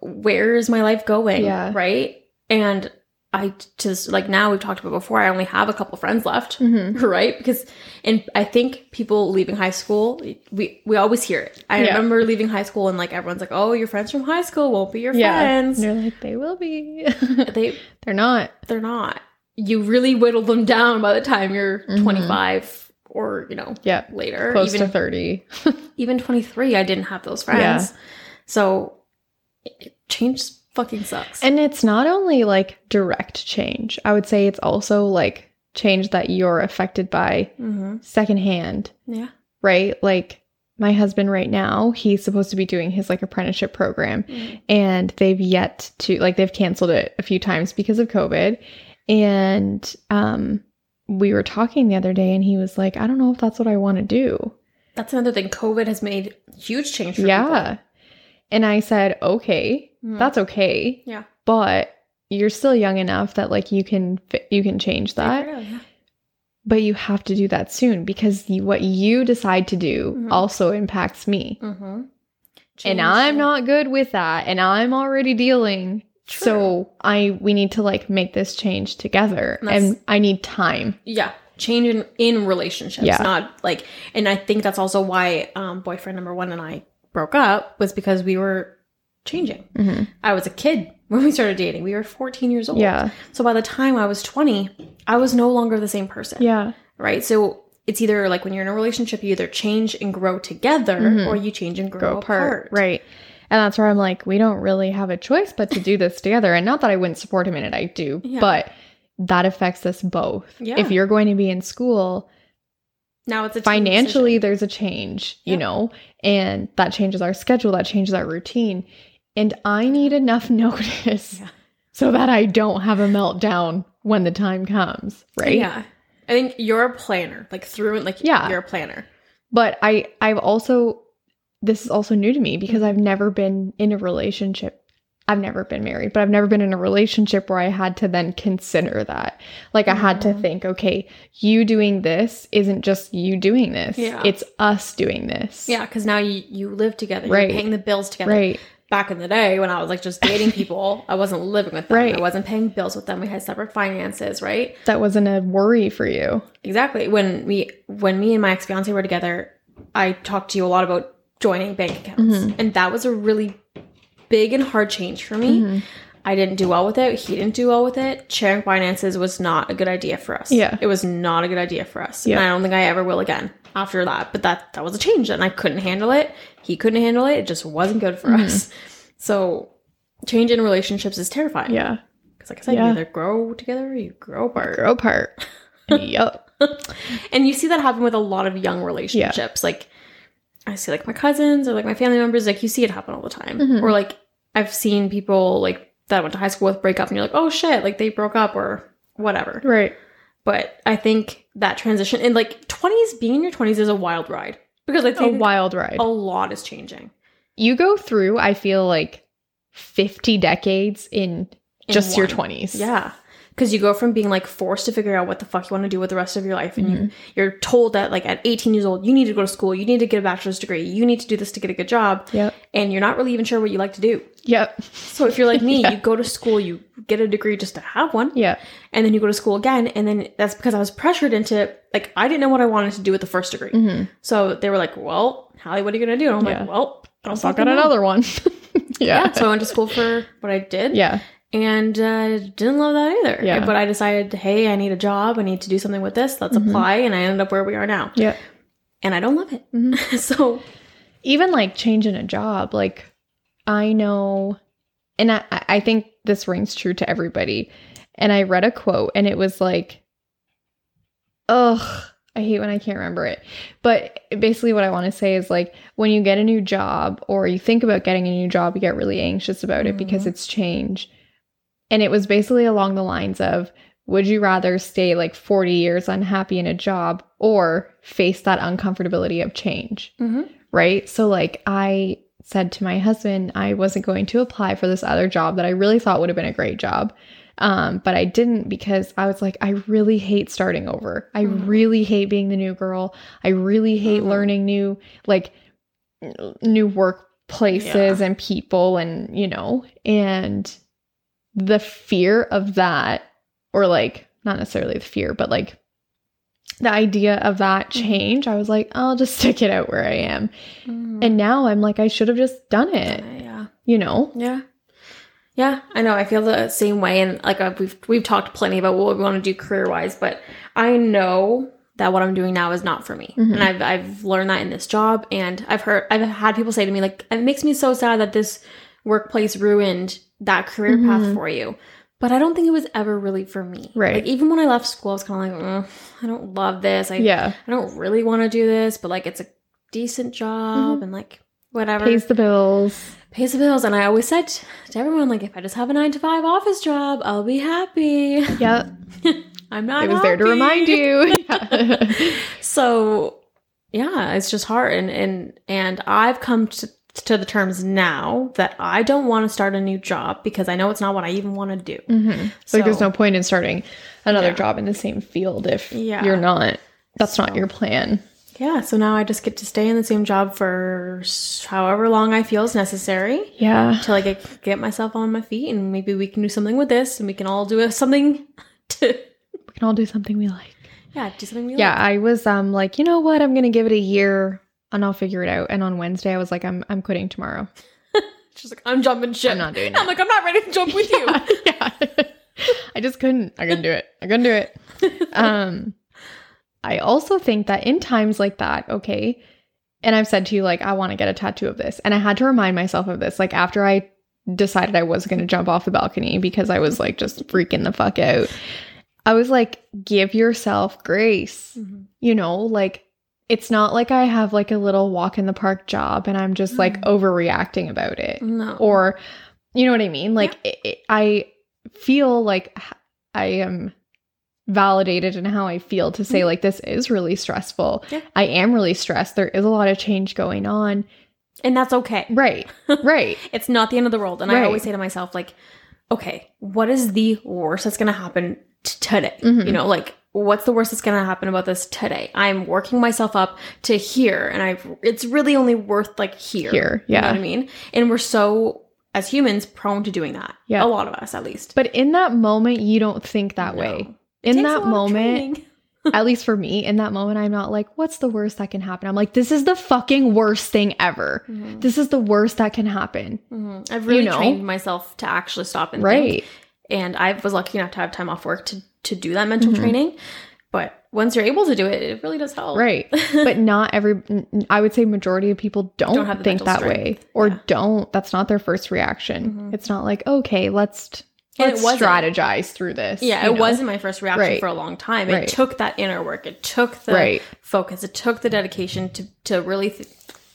[SPEAKER 2] where is my life going?
[SPEAKER 1] Yeah.
[SPEAKER 2] right. And I just like now we've talked about before. I only have a couple friends left
[SPEAKER 1] Mhm.
[SPEAKER 2] right because and i think people leaving high school we we always hear it i
[SPEAKER 1] Yeah.
[SPEAKER 2] remember leaving high school and like everyone's like oh your friends from high school won't be your
[SPEAKER 1] yeah.
[SPEAKER 2] friends
[SPEAKER 1] And you're like they will be.
[SPEAKER 2] they
[SPEAKER 1] They're not.
[SPEAKER 2] they're not you really whittle them down by the time you're
[SPEAKER 1] Mhm.
[SPEAKER 2] 25 or you know
[SPEAKER 1] Yeah.
[SPEAKER 2] later
[SPEAKER 1] Close
[SPEAKER 2] even
[SPEAKER 1] to 30.
[SPEAKER 2] even 23 i didn't have those friends so it, change fucking sucks
[SPEAKER 1] And it's not only like direct change. I would say it's also like change that you're affected by
[SPEAKER 2] mm-hmm.
[SPEAKER 1] secondhand,
[SPEAKER 2] yeah
[SPEAKER 1] right? Like my husband right now, he's supposed to be doing his like apprenticeship program and they've yet to like they've canceled it a few times because of COVID. And um we were talking the other day and he was like, I don't know if that's what I want to do.
[SPEAKER 2] that's another thing covid has made huge change for
[SPEAKER 1] Yeah. And I said, okay,
[SPEAKER 2] Mhm.
[SPEAKER 1] that's okay.
[SPEAKER 2] Yeah.
[SPEAKER 1] But you're still young enough that like you can you can change that.
[SPEAKER 2] Yeah.
[SPEAKER 1] But you have to do that soon because you, what you decide to do
[SPEAKER 2] Mhm.
[SPEAKER 1] also impacts me.
[SPEAKER 2] Mm-hmm.
[SPEAKER 1] and I'm not good with that and I'm already dealing.
[SPEAKER 2] True.
[SPEAKER 1] So I we need to like make this change together
[SPEAKER 2] That's-
[SPEAKER 1] and I need time.
[SPEAKER 2] yeah change in, in relationships
[SPEAKER 1] Yeah.
[SPEAKER 2] not like and i think that's also why um boyfriend number one and i broke up was because we were changing
[SPEAKER 1] Mhm.
[SPEAKER 2] i was a kid when we started dating we were 14 years old
[SPEAKER 1] Yeah.
[SPEAKER 2] so by the time i was 20 i was no longer the same person
[SPEAKER 1] Yeah.
[SPEAKER 2] right so it's either like when you're in a relationship you either change and grow together
[SPEAKER 1] Mhm.
[SPEAKER 2] or you change and grow,
[SPEAKER 1] Go
[SPEAKER 2] apart.
[SPEAKER 1] apart. Right. And that's where I'm like, we don't really have a choice but to do this together. And not that I wouldn't support him in it, I do.
[SPEAKER 2] Yeah.
[SPEAKER 1] But that affects us both.
[SPEAKER 2] Yeah.
[SPEAKER 1] If you're going to be in school,
[SPEAKER 2] now it's a
[SPEAKER 1] financially
[SPEAKER 2] decision.
[SPEAKER 1] there's a change you
[SPEAKER 2] Yeah.
[SPEAKER 1] know and that changes our schedule that changes our routine and i need enough notice
[SPEAKER 2] Yeah.
[SPEAKER 1] so that i don't have a meltdown when the time comes right
[SPEAKER 2] yeah i think you're a planner like through and like
[SPEAKER 1] Yeah.
[SPEAKER 2] you're a planner
[SPEAKER 1] but i i've also this is also new to me because i've never been in a relationship i've never been married but i've never been in a relationship where i had to then consider that like i had to
[SPEAKER 2] Mhm.
[SPEAKER 1] think okay you doing this isn't just you doing this
[SPEAKER 2] Yeah.
[SPEAKER 1] it's us doing this
[SPEAKER 2] Yeah, because now you, you live together.
[SPEAKER 1] Right.
[SPEAKER 2] You're paying the bills together.
[SPEAKER 1] right
[SPEAKER 2] Back in the day when I was like just dating people, I wasn't living with them.
[SPEAKER 1] Right.
[SPEAKER 2] I wasn't paying bills with them. We had separate finances, right?
[SPEAKER 1] that wasn't a worry for you.
[SPEAKER 2] Exactly. When we when me and my ex fiance were together, I talked to you a lot about joining bank accounts.
[SPEAKER 1] Mhm.
[SPEAKER 2] And that was a really big and hard change for me.
[SPEAKER 1] Mhm.
[SPEAKER 2] I didn't do well with it. He didn't do well with it. Sharing finances was not a good idea for us.
[SPEAKER 1] Yeah.
[SPEAKER 2] It was not a good idea for us.
[SPEAKER 1] Yeah.
[SPEAKER 2] And I don't think I ever will again after that. But that that was a change and I couldn't handle it. He couldn't handle it. It just wasn't good for
[SPEAKER 1] Mhm.
[SPEAKER 2] us. So change in relationships is terrifying.
[SPEAKER 1] Yeah.
[SPEAKER 2] Because like I said,
[SPEAKER 1] Yeah.
[SPEAKER 2] you either grow together or you grow apart.
[SPEAKER 1] Grow apart. yup.
[SPEAKER 2] And you see that happen with a lot of young relationships. Like I see like my cousins or like my family members, like you see it happen all the time.
[SPEAKER 1] Mhm.
[SPEAKER 2] Or like I've seen people like that I went to high school with break up and you're like, oh shit, like they broke up or whatever.
[SPEAKER 1] Right.
[SPEAKER 2] But I think that transition in like 20s, being in your 20s is a wild ride. Because I
[SPEAKER 1] A
[SPEAKER 2] think
[SPEAKER 1] wild ride.
[SPEAKER 2] a lot is changing.
[SPEAKER 1] You go through, I feel like 50 decades in
[SPEAKER 2] in
[SPEAKER 1] just your 20s.
[SPEAKER 2] Yeah. Because you go from being like forced to figure out what the fuck you want to do with the rest of your life. And
[SPEAKER 1] Mm-hmm.
[SPEAKER 2] you, you're told that like at 18 years old, you need to go to school, you need to get a bachelor's degree, you need to do this to get a good job.
[SPEAKER 1] Yep.
[SPEAKER 2] And you're not really even sure what you like to do.
[SPEAKER 1] Yep.
[SPEAKER 2] So if you're like me,
[SPEAKER 1] Yeah.
[SPEAKER 2] you go to school, you get a degree just to have one,
[SPEAKER 1] Yeah.
[SPEAKER 2] and then you go to school again. And then that's because I was pressured into like, I didn't know what I wanted to do with the first degree.
[SPEAKER 1] hmm
[SPEAKER 2] So they were like, well, Hallie, what are you going to do? And I'm
[SPEAKER 1] Yeah.
[SPEAKER 2] like, well,
[SPEAKER 1] I'll
[SPEAKER 2] fucking
[SPEAKER 1] fuck another one.
[SPEAKER 2] Yeah.
[SPEAKER 1] yeah.
[SPEAKER 2] So I went to school for what I did.
[SPEAKER 1] Yeah.
[SPEAKER 2] And uh, didn't love that either.
[SPEAKER 1] Yeah.
[SPEAKER 2] But I decided, hey, I need a job. I need to do something with this. Let's
[SPEAKER 1] Mhm.
[SPEAKER 2] apply. And I ended up where we are now.
[SPEAKER 1] Yeah.
[SPEAKER 2] And I don't love it.
[SPEAKER 1] Mhm.
[SPEAKER 2] so,
[SPEAKER 1] even like changing a job like i know and I, I think this rings true to everybody and I read a quote and it was like, ugh, I hate when I can't remember it. But basically, what I want to say is like when you get a new job or you think about getting a new job, you get really anxious about it because
[SPEAKER 2] Mhm.
[SPEAKER 1] it's change. And it was basically along the lines of would you rather stay like 40 years unhappy in a job or face that uncomfortability of change?
[SPEAKER 2] Mm-hmm.
[SPEAKER 1] right? So like I said to my husband, I wasn't going to apply for this other job that I really thought would have been a great job. Um, but I didn't because I was like, I really hate starting over. I
[SPEAKER 2] Mhm.
[SPEAKER 1] really hate being the new girl. I really hate
[SPEAKER 2] Mhm.
[SPEAKER 1] learning new like new workplaces and people and you know, and the fear of that, or like not necessarily the fear, but like the idea of that
[SPEAKER 2] Mhm.
[SPEAKER 1] change, I was like, I'll just stick it out where I am.
[SPEAKER 2] Mm-hmm.
[SPEAKER 1] And now I'm like, I should have just done it,
[SPEAKER 2] yeah.
[SPEAKER 1] you know?
[SPEAKER 2] Yeah. Yeah, I know. I feel the same way, and like uh, we've we've talked plenty about what we want to do career wise, but I know that what I'm doing now is not for me,
[SPEAKER 1] Mhm.
[SPEAKER 2] and I've I've learned that in this job, and I've heard I've had people say to me like, it makes me so sad that this workplace ruined that career path
[SPEAKER 1] Mhm.
[SPEAKER 2] for you, but I don't think it was ever really for me.
[SPEAKER 1] Right.
[SPEAKER 2] Like even when I left school, I was kind of like, "Ugh, I don't love this. I
[SPEAKER 1] yeah.
[SPEAKER 2] I don't really want to do this, but like it's a decent job,
[SPEAKER 1] Mhm.
[SPEAKER 2] and like whatever
[SPEAKER 1] Pays the bills.
[SPEAKER 2] pays the bills. And I always said to everyone, like, if I just have a nine to five office job, I'll be happy.
[SPEAKER 1] Yep.
[SPEAKER 2] I'm not.
[SPEAKER 1] it was there to remind you. Yeah.
[SPEAKER 2] So, yeah, it's just hard, and and and I've come to to the terms now that I don't want to start a new job because I know it's not what I even want to do.
[SPEAKER 1] Mhm. Like, there's no point in starting another
[SPEAKER 2] Yeah.
[SPEAKER 1] job in the same field if
[SPEAKER 2] Yeah.
[SPEAKER 1] you're not. That's not your plan.
[SPEAKER 2] Yeah, so now I just get to stay in the same job for however long I feel is necessary.
[SPEAKER 1] Yeah.
[SPEAKER 2] until I get get myself on my feet, and maybe we can do something with this, and we can all do something to
[SPEAKER 1] We can all do something we like.
[SPEAKER 2] yeah, do something we
[SPEAKER 1] Yeah,
[SPEAKER 2] like. Yeah.
[SPEAKER 1] I was um like, you know what? I'm gonna give it a year and I'll figure it out. And on Wednesday, I was like, I'm I'm quitting tomorrow.
[SPEAKER 2] She's like, I'm jumping ship.
[SPEAKER 1] I'm not doing it.
[SPEAKER 2] I'm like, I'm not ready to jump with you.
[SPEAKER 1] yeah. I just couldn't. I couldn't do it. I couldn't do it. Um, I also think that in times like that, okay, and I've said to you, like, I want to get a tattoo of this. And I had to remind myself of this, like, after I decided I was going to jump off the balcony because I was like just freaking the fuck out. I was like, give yourself grace.
[SPEAKER 2] Mhm.
[SPEAKER 1] You know, like, it's not like I have like a little walk in the park job and I'm just like
[SPEAKER 2] Mm.
[SPEAKER 1] overreacting about it
[SPEAKER 2] No.
[SPEAKER 1] or you know what i mean like it, it- i feel like I am validated in how i feel to say
[SPEAKER 2] Mhm.
[SPEAKER 1] like this is really stressful
[SPEAKER 2] Yeah.
[SPEAKER 1] i am really stressed there is a lot of change going on
[SPEAKER 2] and that's okay.
[SPEAKER 1] right right
[SPEAKER 2] It's not the end of the world. And I always say to myself, like, okay, what is the worst that's going to happen today?
[SPEAKER 1] Mhm.
[SPEAKER 2] You know, like, what's the worst that's going to happen about this today? I'm working myself up to here, and I it's really only worth like here.
[SPEAKER 1] Here,
[SPEAKER 2] You know
[SPEAKER 1] yeah.
[SPEAKER 2] what I mean? And we're so as humans prone to doing that.
[SPEAKER 1] Yeah.
[SPEAKER 2] a lot of us at least.
[SPEAKER 1] but in that moment you don't think that
[SPEAKER 2] No.
[SPEAKER 1] way
[SPEAKER 2] It
[SPEAKER 1] in that moment at least for me in that moment i'm not like what's the worst that can happen i'm like this is the fucking worst thing ever
[SPEAKER 2] Mhm.
[SPEAKER 1] this is the worst that can happen
[SPEAKER 2] Mhm. I've really
[SPEAKER 1] know?
[SPEAKER 2] trained myself to actually stop and think. And I was lucky enough to have time off work to to do that mental
[SPEAKER 1] Mhm.
[SPEAKER 2] training. But once you're able to do it, it really does help.
[SPEAKER 1] right but not every I would say majority of people don't,
[SPEAKER 2] Don't
[SPEAKER 1] think that
[SPEAKER 2] strength.
[SPEAKER 1] way or
[SPEAKER 2] Yeah.
[SPEAKER 1] don't that's not their first reaction
[SPEAKER 2] Mhm.
[SPEAKER 1] it's not like okay let's
[SPEAKER 2] And
[SPEAKER 1] let's
[SPEAKER 2] wasn't.
[SPEAKER 1] strategize through this
[SPEAKER 2] yeah, it
[SPEAKER 1] know?
[SPEAKER 2] wasn't my first reaction
[SPEAKER 1] Right.
[SPEAKER 2] for a long time. It
[SPEAKER 1] Right.
[SPEAKER 2] took that inner work. It took the
[SPEAKER 1] right
[SPEAKER 2] focus. It took the dedication to to really th-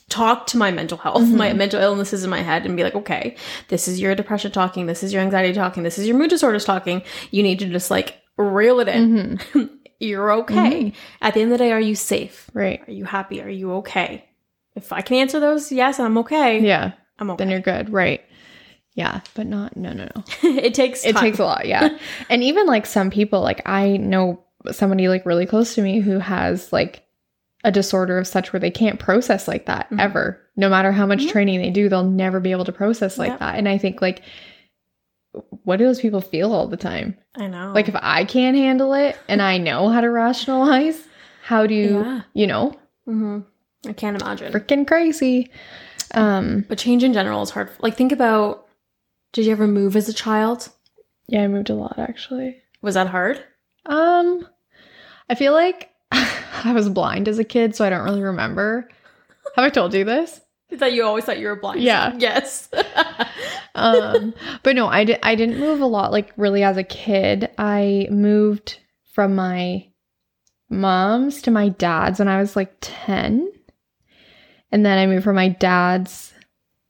[SPEAKER 2] talk to my mental health,
[SPEAKER 1] Mhm.
[SPEAKER 2] my mental illnesses in my head, and be like, okay, this is your depression talking. This is your anxiety talking. This is your mood disorders talking. You need to just like reel it in.
[SPEAKER 1] Mhm.
[SPEAKER 2] You're okay. At the end of the day, are you safe?
[SPEAKER 1] right
[SPEAKER 2] Are you happy? Are you okay? If I can answer those, yes, I'm okay.
[SPEAKER 1] yeah
[SPEAKER 2] I'm okay.
[SPEAKER 1] then you're good right yeah but not no no no
[SPEAKER 2] it takes
[SPEAKER 1] it takes a lot yeah and even like some people like i know somebody like really close to me who has like a disorder of such where they can't process like that
[SPEAKER 2] Mhm.
[SPEAKER 1] ever no matter how much
[SPEAKER 2] Mhm.
[SPEAKER 1] training they do they'll never be able to process like
[SPEAKER 2] Yep.
[SPEAKER 1] that and i think like what do those people feel all the time
[SPEAKER 2] I know.
[SPEAKER 1] like if i can't handle it and i know how to rationalize how do you
[SPEAKER 2] Yeah.
[SPEAKER 1] you know
[SPEAKER 2] hmm I can't imagine.
[SPEAKER 1] freaking crazy um
[SPEAKER 2] but change in general is hard. Like think about did you ever move as a child?
[SPEAKER 1] yeah i moved a lot actually
[SPEAKER 2] Was that hard?
[SPEAKER 1] Um, I feel like I was blind as a kid, so I don't really remember. Have I told you this?
[SPEAKER 2] That you always thought you were blind.
[SPEAKER 1] Yeah.
[SPEAKER 2] Yes.
[SPEAKER 1] um, but no, I, di- I didn't move a lot. Like really, as a kid, I moved from my mom's to my dad's when I was like ten, and then I moved from my dad's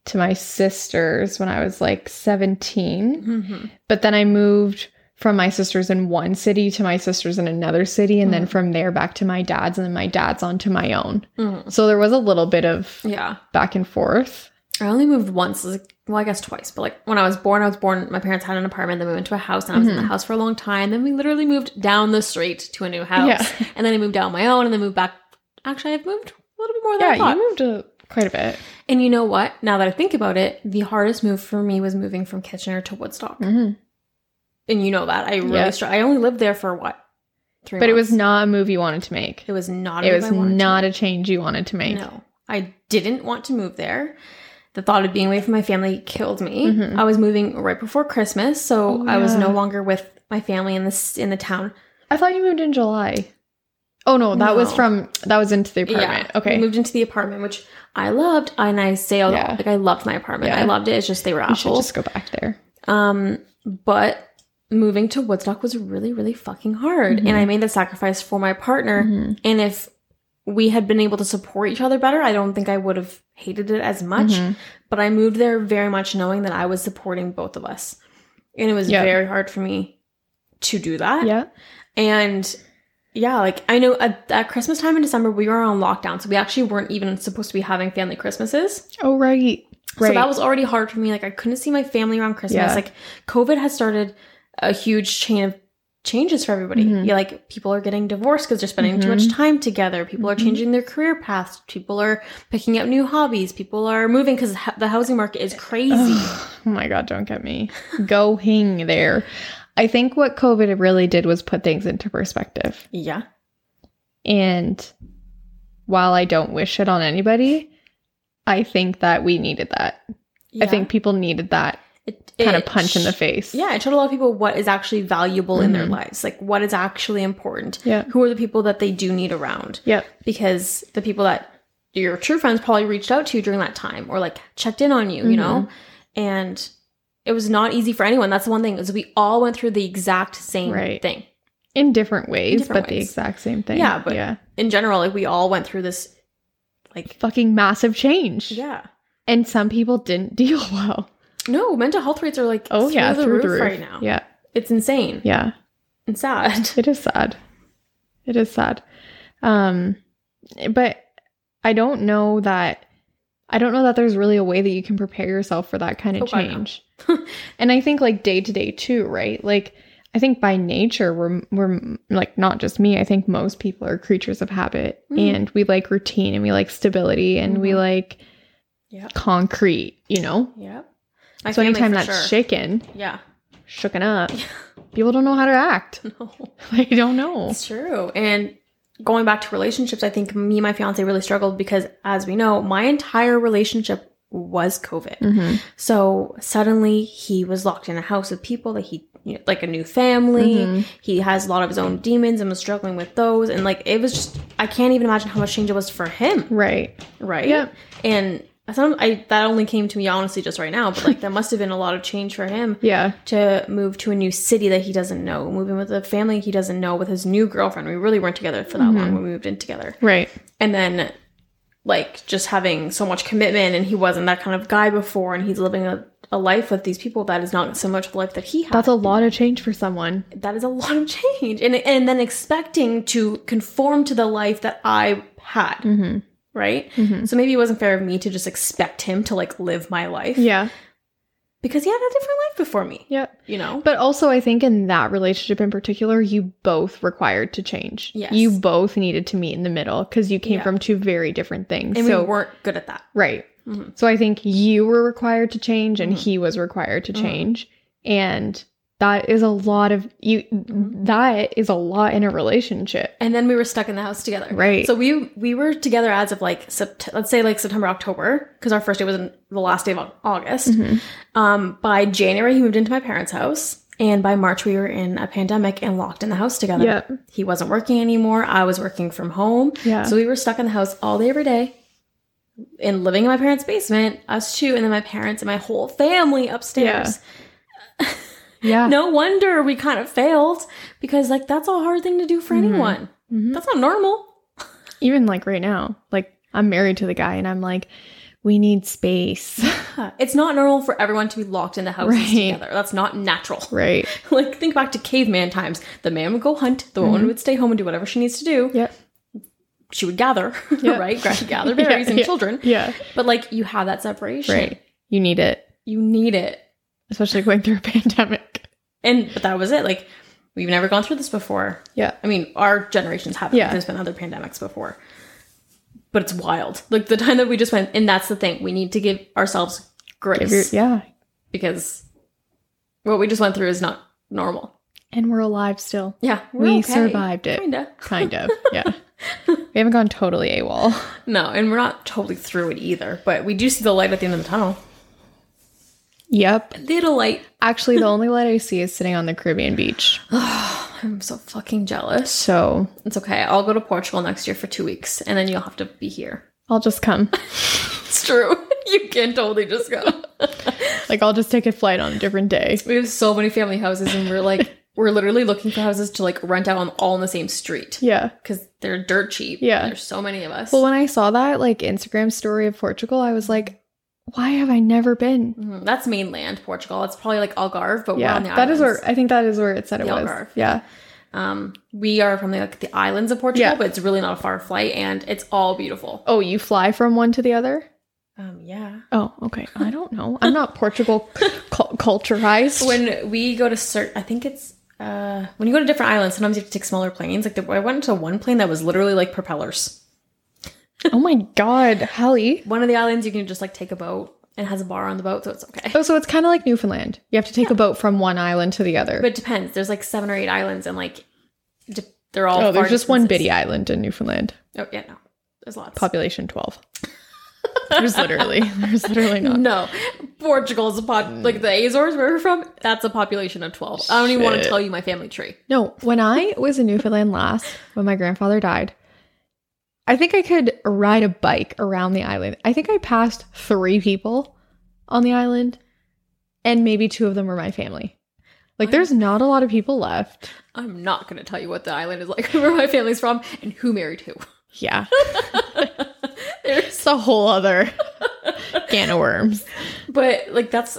[SPEAKER 1] to my sister's when I was like 17
[SPEAKER 2] Mm-hmm.
[SPEAKER 1] But then I moved from my sisters in one city to my sisters in another city, and then from there back to my dad's, and then my dad's onto my own.
[SPEAKER 2] Mhm.
[SPEAKER 1] So there was a little bit of
[SPEAKER 2] Yeah.
[SPEAKER 1] back and forth.
[SPEAKER 2] I only moved once. Well, I guess twice. But like when I was born, I was born. My parents had an apartment. Then we went to a house, and I was in the house for a long time. Then we literally moved down the street to a new house,
[SPEAKER 1] Yeah.
[SPEAKER 2] and then I moved out on my own, and then moved back. Actually, I've moved a little bit more than I
[SPEAKER 1] Yeah,
[SPEAKER 2] thought.
[SPEAKER 1] you moved a, quite a bit.
[SPEAKER 2] and you know what? Now that I think about it, the hardest move for me was moving from Kitchener to Woodstock.
[SPEAKER 1] Mhm.
[SPEAKER 2] And you know that I really
[SPEAKER 1] Yeah.
[SPEAKER 2] str- I only lived there for what three.
[SPEAKER 1] But it was not a move you wanted to make.
[SPEAKER 2] It was not. a
[SPEAKER 1] It was
[SPEAKER 2] I wanted to
[SPEAKER 1] not a change you wanted to make.
[SPEAKER 2] No, I didn't want to move there. The thought of being away from my family killed me.
[SPEAKER 1] Mhm.
[SPEAKER 2] I was moving right before Christmas, so
[SPEAKER 1] Oh,
[SPEAKER 2] I was no longer with my family in this in the town.
[SPEAKER 1] I thought you moved in July. Oh no, that was from that was into the apartment.
[SPEAKER 2] Yeah,
[SPEAKER 1] okay.
[SPEAKER 2] Moved into the apartment, which I loved, and I say
[SPEAKER 1] Yeah.
[SPEAKER 2] like I loved my apartment.
[SPEAKER 1] Yeah.
[SPEAKER 2] I loved it. It's just they were
[SPEAKER 1] you should
[SPEAKER 2] assholes.
[SPEAKER 1] just go back there.
[SPEAKER 2] Um, but moving to Woodstock was really, really fucking hard,
[SPEAKER 1] Mm-hmm.
[SPEAKER 2] and I made the sacrifice for my partner.
[SPEAKER 1] Mhm.
[SPEAKER 2] And if we had been able to support each other better, I don't think I would have hated it as much.
[SPEAKER 1] Mhm.
[SPEAKER 2] But I moved there very much knowing that I was supporting both of us. And it was
[SPEAKER 1] Yeah.
[SPEAKER 2] very hard for me to do that.
[SPEAKER 1] Yeah.
[SPEAKER 2] And yeah, like I know at, at Christmas time in December, we were on lockdown. So we actually weren't even supposed to be having family Christmases.
[SPEAKER 1] Oh right. Right.
[SPEAKER 2] So that was already hard for me. Like I couldn't see my family around Christmas.
[SPEAKER 1] Yeah.
[SPEAKER 2] Like COVID has started a huge chain of changes for everybody.
[SPEAKER 1] Mhm.
[SPEAKER 2] Yeah, like people are getting divorced because they're spending too much
[SPEAKER 1] Mhm.
[SPEAKER 2] time together. People are
[SPEAKER 1] Mhm.
[SPEAKER 2] changing their career paths. People are picking up new hobbies. People are moving because the housing market is crazy.
[SPEAKER 1] oh my god, don't get me going there. I think what COVID really did was put things into perspective.
[SPEAKER 2] yeah.
[SPEAKER 1] And while I don't wish it on anybody, I think that we needed that. I think people needed that
[SPEAKER 2] it,
[SPEAKER 1] kind of punch in the face.
[SPEAKER 2] Yeah, it showed a lot of people what is actually valuable in their
[SPEAKER 1] Mhm.
[SPEAKER 2] lives, like what is actually important.
[SPEAKER 1] Yeah.
[SPEAKER 2] Who are the people that they do need around?
[SPEAKER 1] Yeah.
[SPEAKER 2] Because the people that your true friends probably reached out to you during that time or like checked in on you, you know? And it was not easy for anyone. That's the one thing is we all went through the exact same
[SPEAKER 1] Right.
[SPEAKER 2] thing.
[SPEAKER 1] In different ways,
[SPEAKER 2] different
[SPEAKER 1] but the exact same thing.
[SPEAKER 2] Yeah, but-
[SPEAKER 1] yeah.
[SPEAKER 2] In general, like we all went through this like
[SPEAKER 1] Fucking massive change.
[SPEAKER 2] yeah.
[SPEAKER 1] And some people didn't deal well.
[SPEAKER 2] No, mental health rates are like
[SPEAKER 1] Oh
[SPEAKER 2] through
[SPEAKER 1] yeah,
[SPEAKER 2] the
[SPEAKER 1] through
[SPEAKER 2] roof
[SPEAKER 1] the roof
[SPEAKER 2] right now.
[SPEAKER 1] Yeah.
[SPEAKER 2] It's insane
[SPEAKER 1] Yeah.
[SPEAKER 2] and sad.
[SPEAKER 1] It is sad. It is sad. Um but I don't know that I don't know that there's really a way that you can prepare yourself for that kind of
[SPEAKER 2] Oh,
[SPEAKER 1] change. and I think like day to day too, right? Like I think by nature we're we're like not just me. I think most people are creatures of habit
[SPEAKER 2] Mm.
[SPEAKER 1] and we like routine and we like stability and we
[SPEAKER 2] Mhm.
[SPEAKER 1] like
[SPEAKER 2] Yeah.
[SPEAKER 1] concrete, you know?
[SPEAKER 2] Yep. My
[SPEAKER 1] so anytime that's
[SPEAKER 2] sure.
[SPEAKER 1] shaken,
[SPEAKER 2] Yeah.
[SPEAKER 1] shooken up, people don't know how to act.
[SPEAKER 2] No.
[SPEAKER 1] They don't know.
[SPEAKER 2] It's true. And going back to relationships, I think me and my fiance really struggled because, as we know, my entire relationship was COVID.
[SPEAKER 1] Mhm.
[SPEAKER 2] So suddenly he was locked in a house with people that he, you know, like a new family.
[SPEAKER 1] Mhm.
[SPEAKER 2] He has a lot of his own demons and was struggling with those. And like, it was just, I can't even imagine how much change it was for him.
[SPEAKER 1] Right.
[SPEAKER 2] Right.
[SPEAKER 1] Yeah.
[SPEAKER 2] And some, I, that only came to me honestly just right now, but like, that must have been a lot of change for him
[SPEAKER 1] Yeah.
[SPEAKER 2] to move to a new city that he doesn't know, moving with a family he doesn't know, with his new girlfriend. We really weren't together for that
[SPEAKER 1] Mm-hmm.
[SPEAKER 2] long when we moved in together.
[SPEAKER 1] Right.
[SPEAKER 2] And then, like, just having so much commitment, and he wasn't that kind of guy before, and he's living a, a life with these people that is not so much the life that he had.
[SPEAKER 1] That's a lot of change for someone.
[SPEAKER 2] that is a lot of change. And, and then expecting to conform to the life that I had,
[SPEAKER 1] Mm-hmm.
[SPEAKER 2] Right?
[SPEAKER 1] Mhm.
[SPEAKER 2] So maybe it wasn't fair of me to just expect him to, like, live my life
[SPEAKER 1] Yeah.
[SPEAKER 2] because he had a different life before me,
[SPEAKER 1] Yeah.
[SPEAKER 2] you know?
[SPEAKER 1] But also, I think in that relationship in particular, you both required to change.
[SPEAKER 2] Yes.
[SPEAKER 1] You both needed to meet in the middle because you came
[SPEAKER 2] Yeah.
[SPEAKER 1] from two very different things.
[SPEAKER 2] and
[SPEAKER 1] so,
[SPEAKER 2] we weren't good at that.
[SPEAKER 1] right.
[SPEAKER 2] Mhm.
[SPEAKER 1] So I think you were required to change and
[SPEAKER 2] Mhm.
[SPEAKER 1] he was required to
[SPEAKER 2] Mhm.
[SPEAKER 1] change. And that is a lot of you that is a lot in a relationship.
[SPEAKER 2] and then we were stuck in the house together.
[SPEAKER 1] Right.
[SPEAKER 2] So we we were together as of like Sept- let's say like September October because our first day was in the last day of Au- August.
[SPEAKER 1] Mhm.
[SPEAKER 2] Um, by January he moved into my parents' house, and by March we were in a pandemic and locked in the house together.
[SPEAKER 1] Yeah.
[SPEAKER 2] He wasn't working anymore. I was working from home.
[SPEAKER 1] Yeah.
[SPEAKER 2] So we were stuck in the house all day every day, and living in my parents' basement, us two, and then my parents and my whole family upstairs.
[SPEAKER 1] Yeah.
[SPEAKER 2] No wonder we kind of failed because like that's a hard thing to do for anyone.
[SPEAKER 1] Mhm.
[SPEAKER 2] That's not normal.
[SPEAKER 1] Even like right now, like I'm married to the guy and I'm like, we need space.
[SPEAKER 2] It's not normal for everyone to be locked in the houses
[SPEAKER 1] Right.
[SPEAKER 2] together. That's not natural.
[SPEAKER 1] right.
[SPEAKER 2] like think back to caveman times. The man would go hunt, the woman would stay home and do whatever she needs to do.
[SPEAKER 1] Yep.
[SPEAKER 2] She would gather,
[SPEAKER 1] Yeah.
[SPEAKER 2] right? Gather berries and
[SPEAKER 1] yeah.
[SPEAKER 2] children.
[SPEAKER 1] Yeah.
[SPEAKER 2] But like you have that separation.
[SPEAKER 1] Right. You need it,
[SPEAKER 2] You need it.
[SPEAKER 1] especially going through a pandemic.
[SPEAKER 2] And but that was it. Like we've never gone through this before.
[SPEAKER 1] Yeah.
[SPEAKER 2] I mean, our generations haven't.
[SPEAKER 1] Yeah.
[SPEAKER 2] There's been other pandemics before. But it's wild. Like the time that we just went, and that's the thing. We need to give ourselves grace
[SPEAKER 1] Give your, yeah.
[SPEAKER 2] because what we just went through is not normal.
[SPEAKER 1] And we're alive still.
[SPEAKER 2] Yeah,
[SPEAKER 1] We survived it.
[SPEAKER 2] Kinda.
[SPEAKER 1] Kind of. Yeah. we haven't gone totally AWOL.
[SPEAKER 2] No, and we're not totally through it either. But we do see the light at the end of the tunnel.
[SPEAKER 1] Yep.
[SPEAKER 2] Little light.
[SPEAKER 1] Actually, the only light I see is sitting on the Caribbean beach.
[SPEAKER 2] I'm so fucking jealous.
[SPEAKER 1] So
[SPEAKER 2] It's okay. I'll go to Portugal next year for two weeks, and then you'll have to be here.
[SPEAKER 1] I'll just come.
[SPEAKER 2] It's true. You can totally just go.
[SPEAKER 1] Like, I'll just take a flight on a different day.
[SPEAKER 2] We have so many family houses, and we're like, we're literally looking for houses to like rent out on all in the same street
[SPEAKER 1] Yeah.
[SPEAKER 2] because they're dirt cheap.
[SPEAKER 1] Yeah.
[SPEAKER 2] there's so many of us.
[SPEAKER 1] Well, when I saw that, like, Instagram story of Portugal, I was like, why have I never been?
[SPEAKER 2] Mhm. That's mainland Portugal. It's probably like Algarve, but we're
[SPEAKER 1] Yeah.
[SPEAKER 2] on the
[SPEAKER 1] That is where, I think that is where it said it was.
[SPEAKER 2] Algarve.
[SPEAKER 1] Yeah.
[SPEAKER 2] Um, we are from the, like the islands of Portugal,
[SPEAKER 1] Yeah.
[SPEAKER 2] but it's really not a far flight, and it's all beautiful.
[SPEAKER 1] Oh, you fly from one to the other?
[SPEAKER 2] Um, yeah.
[SPEAKER 1] Oh, okay. I don't know. I'm not Portugal cu- culturized.
[SPEAKER 2] When we go to certain, I think it's uh when you go to different islands, sometimes you have to take smaller planes. Like the, I went to one plane that was literally like propellers.
[SPEAKER 1] Oh my God, Hallie.
[SPEAKER 2] One of the islands you can just like take a boat and has a bar on the boat, so it's okay.
[SPEAKER 1] Oh, so it's kind of like Newfoundland. You have to take a boat from one island to the other.
[SPEAKER 2] But it depends. There's like seven or eight islands, and like di- they're all.
[SPEAKER 1] oh, there's just one bitty island in Newfoundland.
[SPEAKER 2] Oh yeah, no, there's lots.
[SPEAKER 1] Population 12. there's literally, there's literally not.
[SPEAKER 2] no, Portugal is a pod like the Azores where we're from. That's a population of twelve. I don't even want to tell you my family tree.
[SPEAKER 1] No, when I was in Newfoundland last, when my grandfather died, I think I could ride a bike around the island. I think I passed three people on the island, and maybe two of them were my family. Like, there's not a lot of people left.
[SPEAKER 2] I'm not going to tell you what the island is like, where my family's from, and who married who.
[SPEAKER 1] Yeah,
[SPEAKER 2] There's,
[SPEAKER 1] it's a whole other can of worms.
[SPEAKER 2] but like that's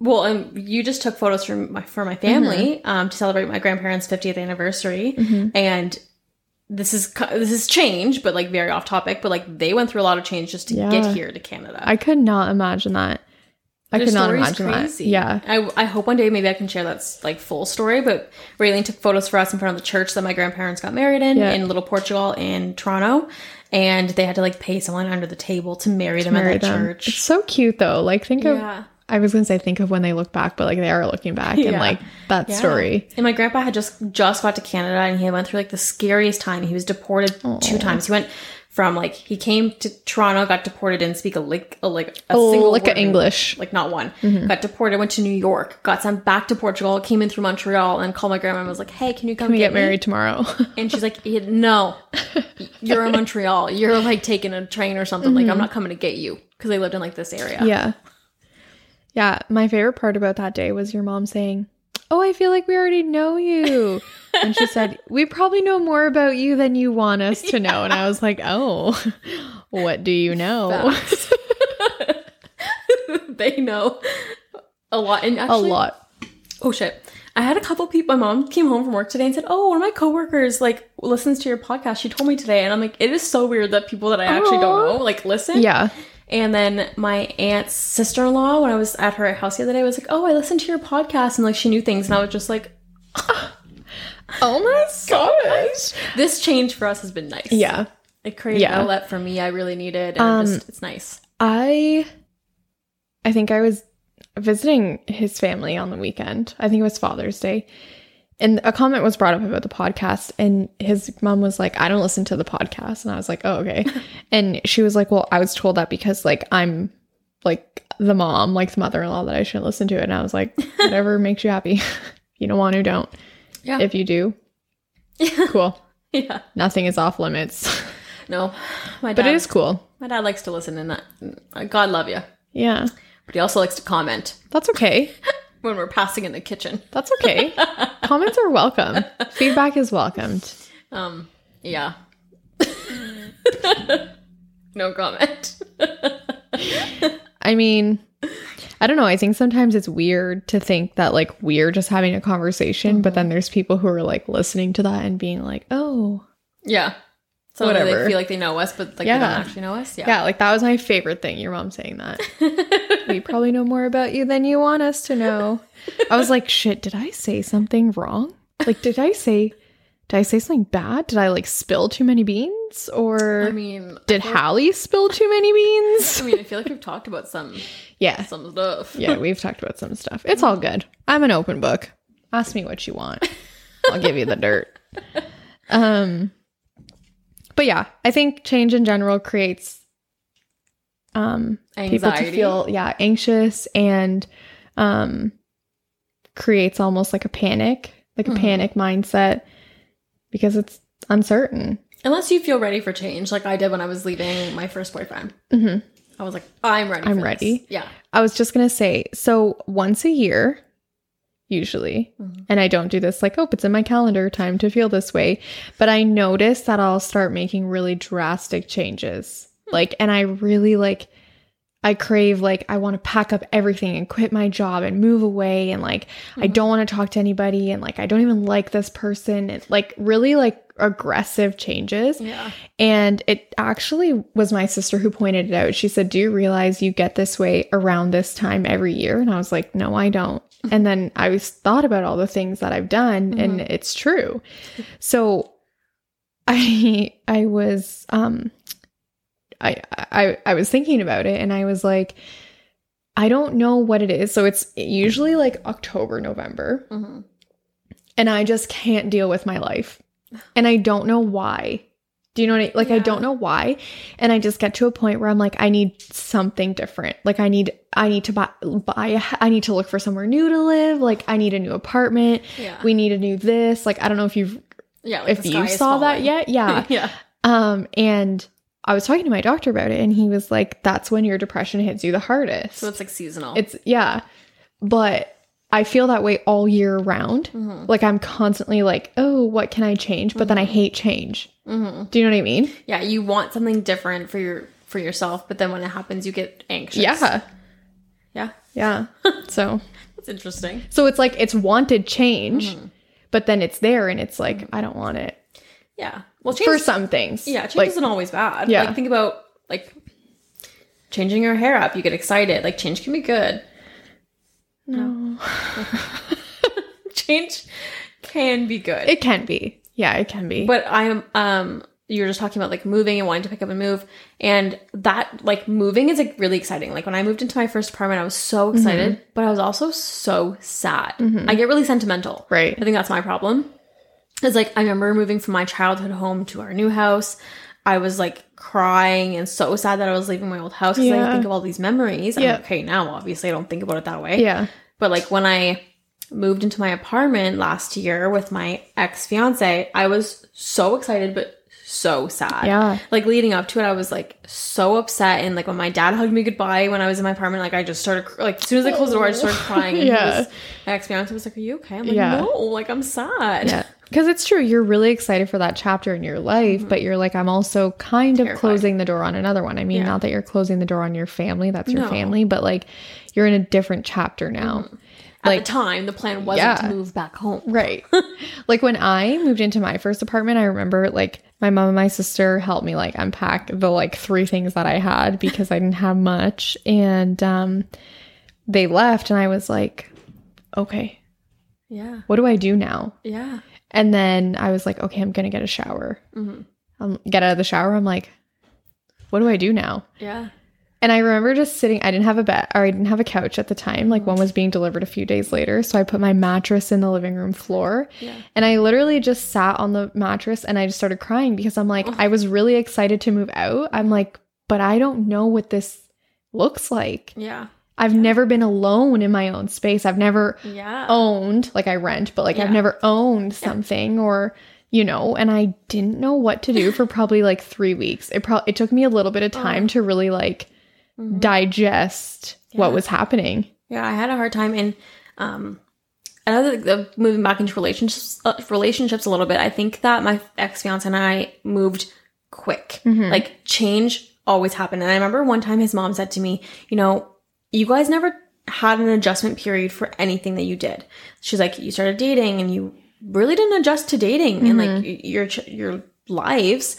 [SPEAKER 2] well, and you just took photos for my for my family
[SPEAKER 1] Mm-hmm.
[SPEAKER 2] um, to celebrate my grandparents' 50th anniversary, and this is this is change, but like very off topic. But like they went through a lot of change just to
[SPEAKER 1] Yeah.
[SPEAKER 2] get here to Canada.
[SPEAKER 1] I could not imagine that. I
[SPEAKER 2] Their
[SPEAKER 1] could not imagine that. Yeah.
[SPEAKER 2] I, I hope one day maybe I can share that like full story. But Raylene took photos for us in front of the church that my grandparents got married in
[SPEAKER 1] Yeah.
[SPEAKER 2] in Little Portugal in Toronto, and they had to like pay someone under the table to marry them
[SPEAKER 1] Marry
[SPEAKER 2] at that
[SPEAKER 1] them.
[SPEAKER 2] church.
[SPEAKER 1] It's so cute though. Like think of
[SPEAKER 2] Yeah.
[SPEAKER 1] I was gonna say think of when they look back, but like they are looking back and like that
[SPEAKER 2] Yeah.
[SPEAKER 1] story.
[SPEAKER 2] And my grandpa had just just got to Canada and he went through like the scariest time. He was deported two times. He went from like he came to Toronto, got deported, didn't speak a lick a, like a
[SPEAKER 1] Oh,
[SPEAKER 2] single
[SPEAKER 1] like
[SPEAKER 2] word
[SPEAKER 1] a
[SPEAKER 2] of
[SPEAKER 1] English.
[SPEAKER 2] like not one. Mm-hmm. Got deported, went to New York, got sent back to Portugal, came in through Montreal, and called my grandma and was like, "Hey, can you come
[SPEAKER 1] We
[SPEAKER 2] get,
[SPEAKER 1] get
[SPEAKER 2] me?"
[SPEAKER 1] married tomorrow.
[SPEAKER 2] And she's like, "No, you're in Montreal. You're like taking a train or something. Like I'm mm-hmm. not coming to get you because they lived in like this area."
[SPEAKER 1] yeah. Yeah. My favorite part about that day was your mom saying, Oh, I feel like we already know you. and she said, We probably know more about you than you want us to know. And I was like, Oh, what do you know?
[SPEAKER 2] They know a lot. And
[SPEAKER 1] A lot.
[SPEAKER 2] Oh shit. I had a couple people. My mom came home from work today and said, "Oh, one of my coworkers like listens to your podcast. She told me today." And I'm like, "It is so weird that people that I actually don't know like listen."
[SPEAKER 1] Yeah.
[SPEAKER 2] And then my aunt's sister-in-law, when I was at her house the other day, was like, "Oh, I listened to your podcast," and like she knew things, and I was just like,
[SPEAKER 1] Oh my gosh.
[SPEAKER 2] "This change for us has been nice."
[SPEAKER 1] Yeah.
[SPEAKER 2] it created
[SPEAKER 1] Yeah.
[SPEAKER 2] an outlet for me. I really needed, and
[SPEAKER 1] Um,
[SPEAKER 2] just, it's nice.
[SPEAKER 1] I I think I was visiting his family on the weekend. I think it was Father's Day. And a comment was brought up about the podcast and his mom was like, "I don't listen to the podcast." And I was like, "Oh, okay." and she was like, "Well, I was told that because like I'm like the mom, like the mother-in-law that I shouldn't listen to it." And I was like, "Whatever makes you happy. you don't want to, don't.
[SPEAKER 2] Yeah.
[SPEAKER 1] If you do, cool.
[SPEAKER 2] yeah.
[SPEAKER 1] Nothing is off limits."
[SPEAKER 2] No, my dad.
[SPEAKER 1] But it is cool.
[SPEAKER 2] My dad likes to listen, and that God love you.
[SPEAKER 1] Yeah.
[SPEAKER 2] But he also likes to comment
[SPEAKER 1] That's okay.
[SPEAKER 2] When we're passing in the kitchen.
[SPEAKER 1] That's okay. Comments are welcome. Feedback is welcomed.
[SPEAKER 2] Um, yeah. no comment.
[SPEAKER 1] I mean, I don't know. I think sometimes it's weird to think that like we're just having a conversation, but then there's people who are like listening to that and being like, oh,
[SPEAKER 2] yeah. So
[SPEAKER 1] Whatever.
[SPEAKER 2] they feel like they know us, but like
[SPEAKER 1] Yeah.
[SPEAKER 2] they don't actually know us. Yeah.
[SPEAKER 1] yeah, like that was my favorite thing. Your mom saying that. we probably know more about you than you want us to know. I was like, shit, did I say something wrong? Like, did I say, did I say something bad? Did I like spill too many beans? Or
[SPEAKER 2] I mean,
[SPEAKER 1] did Hallie spill too many beans?
[SPEAKER 2] I mean, I feel like we've talked about some
[SPEAKER 1] Yeah.
[SPEAKER 2] some stuff.
[SPEAKER 1] Yeah, we've talked about some stuff. It's all good. I'm an open book. Ask me what you want. I'll give you the dirt. Um but yeah, I think change in general creates um people to feel yeah, anxious and um creates almost like a panic, like a
[SPEAKER 2] Mhm.
[SPEAKER 1] panic mindset because it's uncertain.
[SPEAKER 2] Unless you feel ready for change, like I did when I was leaving my first boyfriend.
[SPEAKER 1] Mhm.
[SPEAKER 2] I was like, I'm ready.
[SPEAKER 1] I'm
[SPEAKER 2] for this.
[SPEAKER 1] ready.
[SPEAKER 2] Yeah.
[SPEAKER 1] I was just going to say so once a year, usually,
[SPEAKER 2] Mhm.
[SPEAKER 1] and I don't do this like, oh, it's in my calendar, time to feel this way. But I notice that I'll start making really drastic changes. Like, and I really like, I crave, like, I want to pack up everything and quit my job and move away. And like, I
[SPEAKER 2] Mhm.
[SPEAKER 1] don't want to talk to anybody. And like, I don't even like this person. And like, really like aggressive changes.
[SPEAKER 2] Yeah.
[SPEAKER 1] And it actually was my sister who pointed it out. She said, Do you realize you get this way around this time every year? And I was like, No, I don't. And then I was thought about all the things that I've done, and it's true. So I I was um I I I was thinking about it and I was like, I don't know what it is. So it's usually like October, November
[SPEAKER 2] hmm
[SPEAKER 1] and I just can't deal with my life. And I don't know why. Do you know what I like? I don't know why. And I just get to a point where I'm like, I need something different. Like I need, I need to buy, buy, I need to look for somewhere new to live. Like I need a new apartment.
[SPEAKER 2] Yeah.
[SPEAKER 1] We need a new this. Like I don't know if you've,
[SPEAKER 2] yeah. like
[SPEAKER 1] if you saw that yet. Yeah.
[SPEAKER 2] yeah.
[SPEAKER 1] um, and I was talking to my doctor about it and he was like, that's when your depression hits you the hardest.
[SPEAKER 2] So it's like seasonal.
[SPEAKER 1] it's, yeah. But I feel that way all year round.
[SPEAKER 2] Mhm.
[SPEAKER 1] Like I'm constantly like, oh, what can I change? But then I hate change.
[SPEAKER 2] Mhm.
[SPEAKER 1] Do you know what I mean?
[SPEAKER 2] Yeah. You want something different for your for yourself, but then when it happens, you get anxious.
[SPEAKER 1] Yeah.
[SPEAKER 2] Yeah.
[SPEAKER 1] Yeah. so
[SPEAKER 2] That's interesting.
[SPEAKER 1] so it's like it's wanted change,
[SPEAKER 2] Mhm.
[SPEAKER 1] but then it's there and it's like I don't want it.
[SPEAKER 2] Yeah. Well, change.
[SPEAKER 1] For some things.
[SPEAKER 2] yeah, change
[SPEAKER 1] Like
[SPEAKER 2] isn't always bad.
[SPEAKER 1] Yeah.
[SPEAKER 2] Like think about like changing your hair up. You get excited. Like change can be good.
[SPEAKER 1] No.
[SPEAKER 2] change can be good.
[SPEAKER 1] It can be. Yeah, it can be.
[SPEAKER 2] but I'm um you were just talking about like moving and wanting to pick up and move and that like moving is like really exciting like when i moved into my first apartment i was so excited but i was also so sad i get really sentimental
[SPEAKER 1] right.
[SPEAKER 2] i think that's my problem is like i remember moving from my childhood home to our new house i was like crying and so sad that i was leaving my old house because
[SPEAKER 1] Yeah.
[SPEAKER 2] i think of all these memories
[SPEAKER 1] Yeah.
[SPEAKER 2] i'm okay now obviously i don't think about it that way
[SPEAKER 1] Yeah.
[SPEAKER 2] but like when I moved into my apartment last year with my ex fiance, I was so excited but so sad.
[SPEAKER 1] Yeah.
[SPEAKER 2] Like leading up to it, I was like so upset. And like when my dad hugged me goodbye when I was in my apartment, like I just started cr- like as soon as I closed the door, I just started oh. crying. And he
[SPEAKER 1] Yeah.
[SPEAKER 2] was- my ex fiance was like, "Are you okay?" I'm like,
[SPEAKER 1] Yeah.
[SPEAKER 2] "No, like I'm sad."
[SPEAKER 1] Yeah. Because it's true. You're really excited for that chapter in your life, but you're like, I'm also kind of closing the door on another one. I mean,
[SPEAKER 2] Yeah.
[SPEAKER 1] not that you're closing the door on your family, that's your
[SPEAKER 2] No.
[SPEAKER 1] family, but like you're in a different chapter now.
[SPEAKER 2] At
[SPEAKER 1] Like-
[SPEAKER 2] the time, the plan wasn't
[SPEAKER 1] Yeah.
[SPEAKER 2] to move back home.
[SPEAKER 1] Right. like when I moved into my first apartment, I remember like my mom and my sister helped me like unpack the like three things that I had because I didn't have much. And um they left and I was like, okay,
[SPEAKER 2] Yeah,
[SPEAKER 1] what do I do now?
[SPEAKER 2] yeah.
[SPEAKER 1] And then I was like, okay, I'm gonna get a shower.
[SPEAKER 2] hmm
[SPEAKER 1] Um get out of the shower. I'm like, what do I do now?
[SPEAKER 2] Yeah.
[SPEAKER 1] And I remember just sitting, I didn't have a bed or I didn't have a couch at the time. Like one was being delivered a few days later. So I put my mattress in the living room floor
[SPEAKER 2] Yeah.
[SPEAKER 1] and I literally just sat on the mattress and I just started crying because I'm like, I was really excited to move out. I'm like, but I don't know what this looks like.
[SPEAKER 2] Yeah.
[SPEAKER 1] I've never been alone in my own space. I've never
[SPEAKER 2] Yeah.
[SPEAKER 1] owned, like I rent, but like I've never owned something or, you know, and I didn't know what to do for probably like 3 weeks. It probably it took me a little bit of time to really like digest what was happening.
[SPEAKER 2] Yeah, I had a hard time and um another the moving back into relationships uh, relationships a little bit. I think that my ex fiance and I moved quick. Like change always happened. And I remember one time his mom said to me, you know, you guys never had an adjustment period for anything that you did. She's like, you started dating and you really didn't adjust to dating and like mm-hmm. your your lives.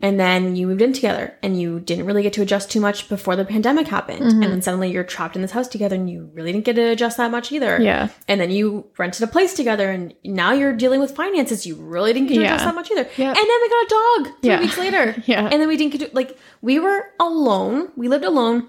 [SPEAKER 2] And then you moved in together and you didn't really get to adjust too much before the pandemic happened. And mm-hmm. then suddenly you're trapped in this house together and you really didn't get to adjust that much either.
[SPEAKER 1] Yeah.
[SPEAKER 2] And then you rented a place together and now you're dealing with finances. You really didn't get to adjust that much either.
[SPEAKER 1] Yeah.
[SPEAKER 2] And then we got a dog three
[SPEAKER 1] Yeah.
[SPEAKER 2] weeks later.
[SPEAKER 1] Yeah.
[SPEAKER 2] And then we didn't get to, like, we were alone. We lived alone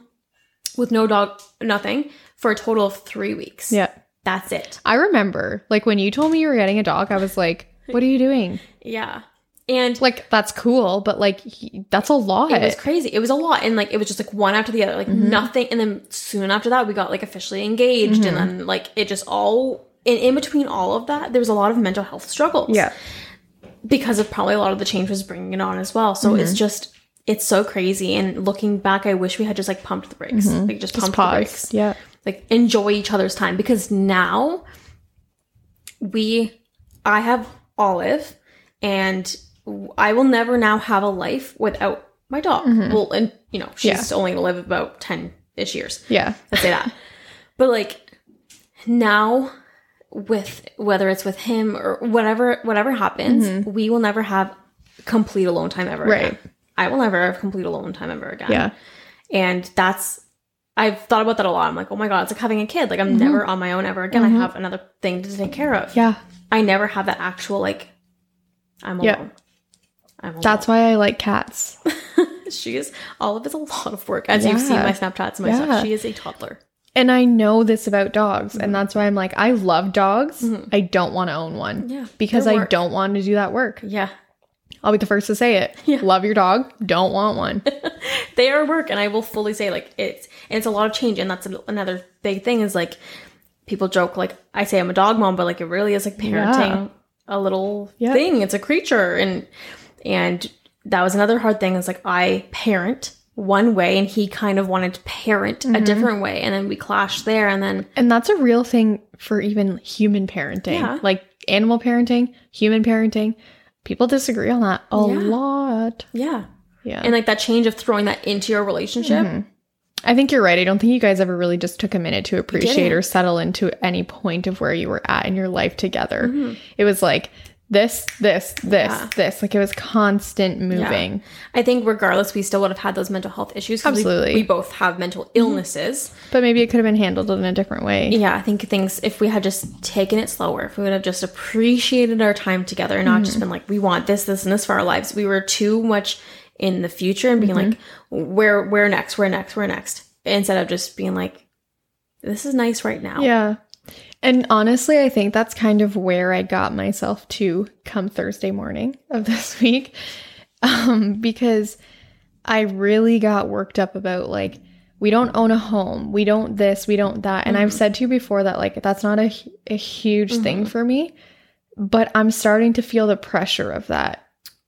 [SPEAKER 2] with no dog, nothing for a total of three weeks.
[SPEAKER 1] Yeah.
[SPEAKER 2] That's it.
[SPEAKER 1] I remember like when you told me you were getting a dog, I was like, what are you doing?
[SPEAKER 2] Yeah. And
[SPEAKER 1] Like that's cool, but like he- that's a lot.
[SPEAKER 2] it was crazy. It was a lot. And like, it was just like one after the other, like
[SPEAKER 1] Mm-hmm.
[SPEAKER 2] nothing. And then soon after that, we got like officially engaged.
[SPEAKER 1] Mm-hmm.
[SPEAKER 2] And then like, it just all, and in between all of that, there was a lot of mental health struggles.
[SPEAKER 1] yeah.
[SPEAKER 2] because of probably a lot of the change was bringing it on as well. So
[SPEAKER 1] Mm-hmm.
[SPEAKER 2] it's just it's so crazy. And looking back, I wish we had just like pumped the brakes, like just,
[SPEAKER 1] Mm-hmm. Just
[SPEAKER 2] pumped the brakes,
[SPEAKER 1] Yeah.
[SPEAKER 2] like enjoy each other's time because now we, I have Olive, and I will never now have a life without my dog. Well, and you know she's
[SPEAKER 1] Mm-hmm. Yeah.
[SPEAKER 2] only gonna live about ten ish years.
[SPEAKER 1] Yeah.
[SPEAKER 2] Let's say that. but like now with whether it's with him or whatever whatever happens, we will never have complete alone time ever
[SPEAKER 1] Mm-hmm. Right.
[SPEAKER 2] again. I will never have complete alone time ever again.
[SPEAKER 1] Yeah.
[SPEAKER 2] And that's I've thought about that a lot. I'm like, oh my god, it's like having a kid. Like I'm
[SPEAKER 1] Mm-hmm.
[SPEAKER 2] never on my own ever again. I mm-hmm. have another thing to take care of.
[SPEAKER 1] Yeah.
[SPEAKER 2] I never have that actual like I'm alone.
[SPEAKER 1] Yeah.
[SPEAKER 2] I'm alone.
[SPEAKER 1] That's why I like cats.
[SPEAKER 2] she is all of it's a lot of work. As you've seen my Snapchats and my
[SPEAKER 1] Yeah.
[SPEAKER 2] stuff. She is a toddler.
[SPEAKER 1] And I know this about dogs. And mm-hmm. that's why I'm like, I love dogs. Mm-hmm. I don't want to own one.
[SPEAKER 2] Yeah,
[SPEAKER 1] Because I don't want to do that work.
[SPEAKER 2] Yeah.
[SPEAKER 1] I'll be the first to say it.
[SPEAKER 2] Yeah.
[SPEAKER 1] Love your dog. Don't want one.
[SPEAKER 2] they are work and i will fully say like it's and it's a lot of change and that's another big thing is like people joke like i say i'm a dog mom but like it really is like parenting
[SPEAKER 1] Yeah.
[SPEAKER 2] a little
[SPEAKER 1] Yeah.
[SPEAKER 2] thing it's a creature and and that was another hard thing is like i parent one way and he kind of wanted to parent
[SPEAKER 1] Mm-hmm.
[SPEAKER 2] a different way and then we clashed there and then
[SPEAKER 1] And that's a real thing for even human parenting.
[SPEAKER 2] Yeah.
[SPEAKER 1] Like animal parenting, human parenting. People disagree on that a
[SPEAKER 2] Yeah.
[SPEAKER 1] lot.
[SPEAKER 2] yeah
[SPEAKER 1] Yeah.
[SPEAKER 2] and like that change of throwing that into your relationship
[SPEAKER 1] Mm-hmm. I think you're right. I don't think you guys ever really just took a minute to appreciate or settle into any point of where you were at in your life together.
[SPEAKER 2] Mm-hmm.
[SPEAKER 1] It was like this, this, this,
[SPEAKER 2] Yeah.
[SPEAKER 1] this. Like it was constant moving.
[SPEAKER 2] i think regardless we still would have had those mental health issues.
[SPEAKER 1] Absolutely.
[SPEAKER 2] we both have mental mm-hmm. illnesses
[SPEAKER 1] But maybe it could have been handled in a different way.
[SPEAKER 2] yeah, I think things if we had just taken it slower, if we would have just appreciated our time together and not just mm-hmm. been like, we want this, this, and this for our lives. We were too much in the future and being mm-hmm. like, where where next, where next, where next. Instead of just being like, this is nice right now.
[SPEAKER 1] Yeah. And honestly, I think that's kind of where I got myself to come Thursday morning of this week. Um, because I really got worked up about like, we don't own a home, we don't this, we don't that. And I've said to you before that like that's not a, a huge thing for me, but I'm starting to feel the pressure of that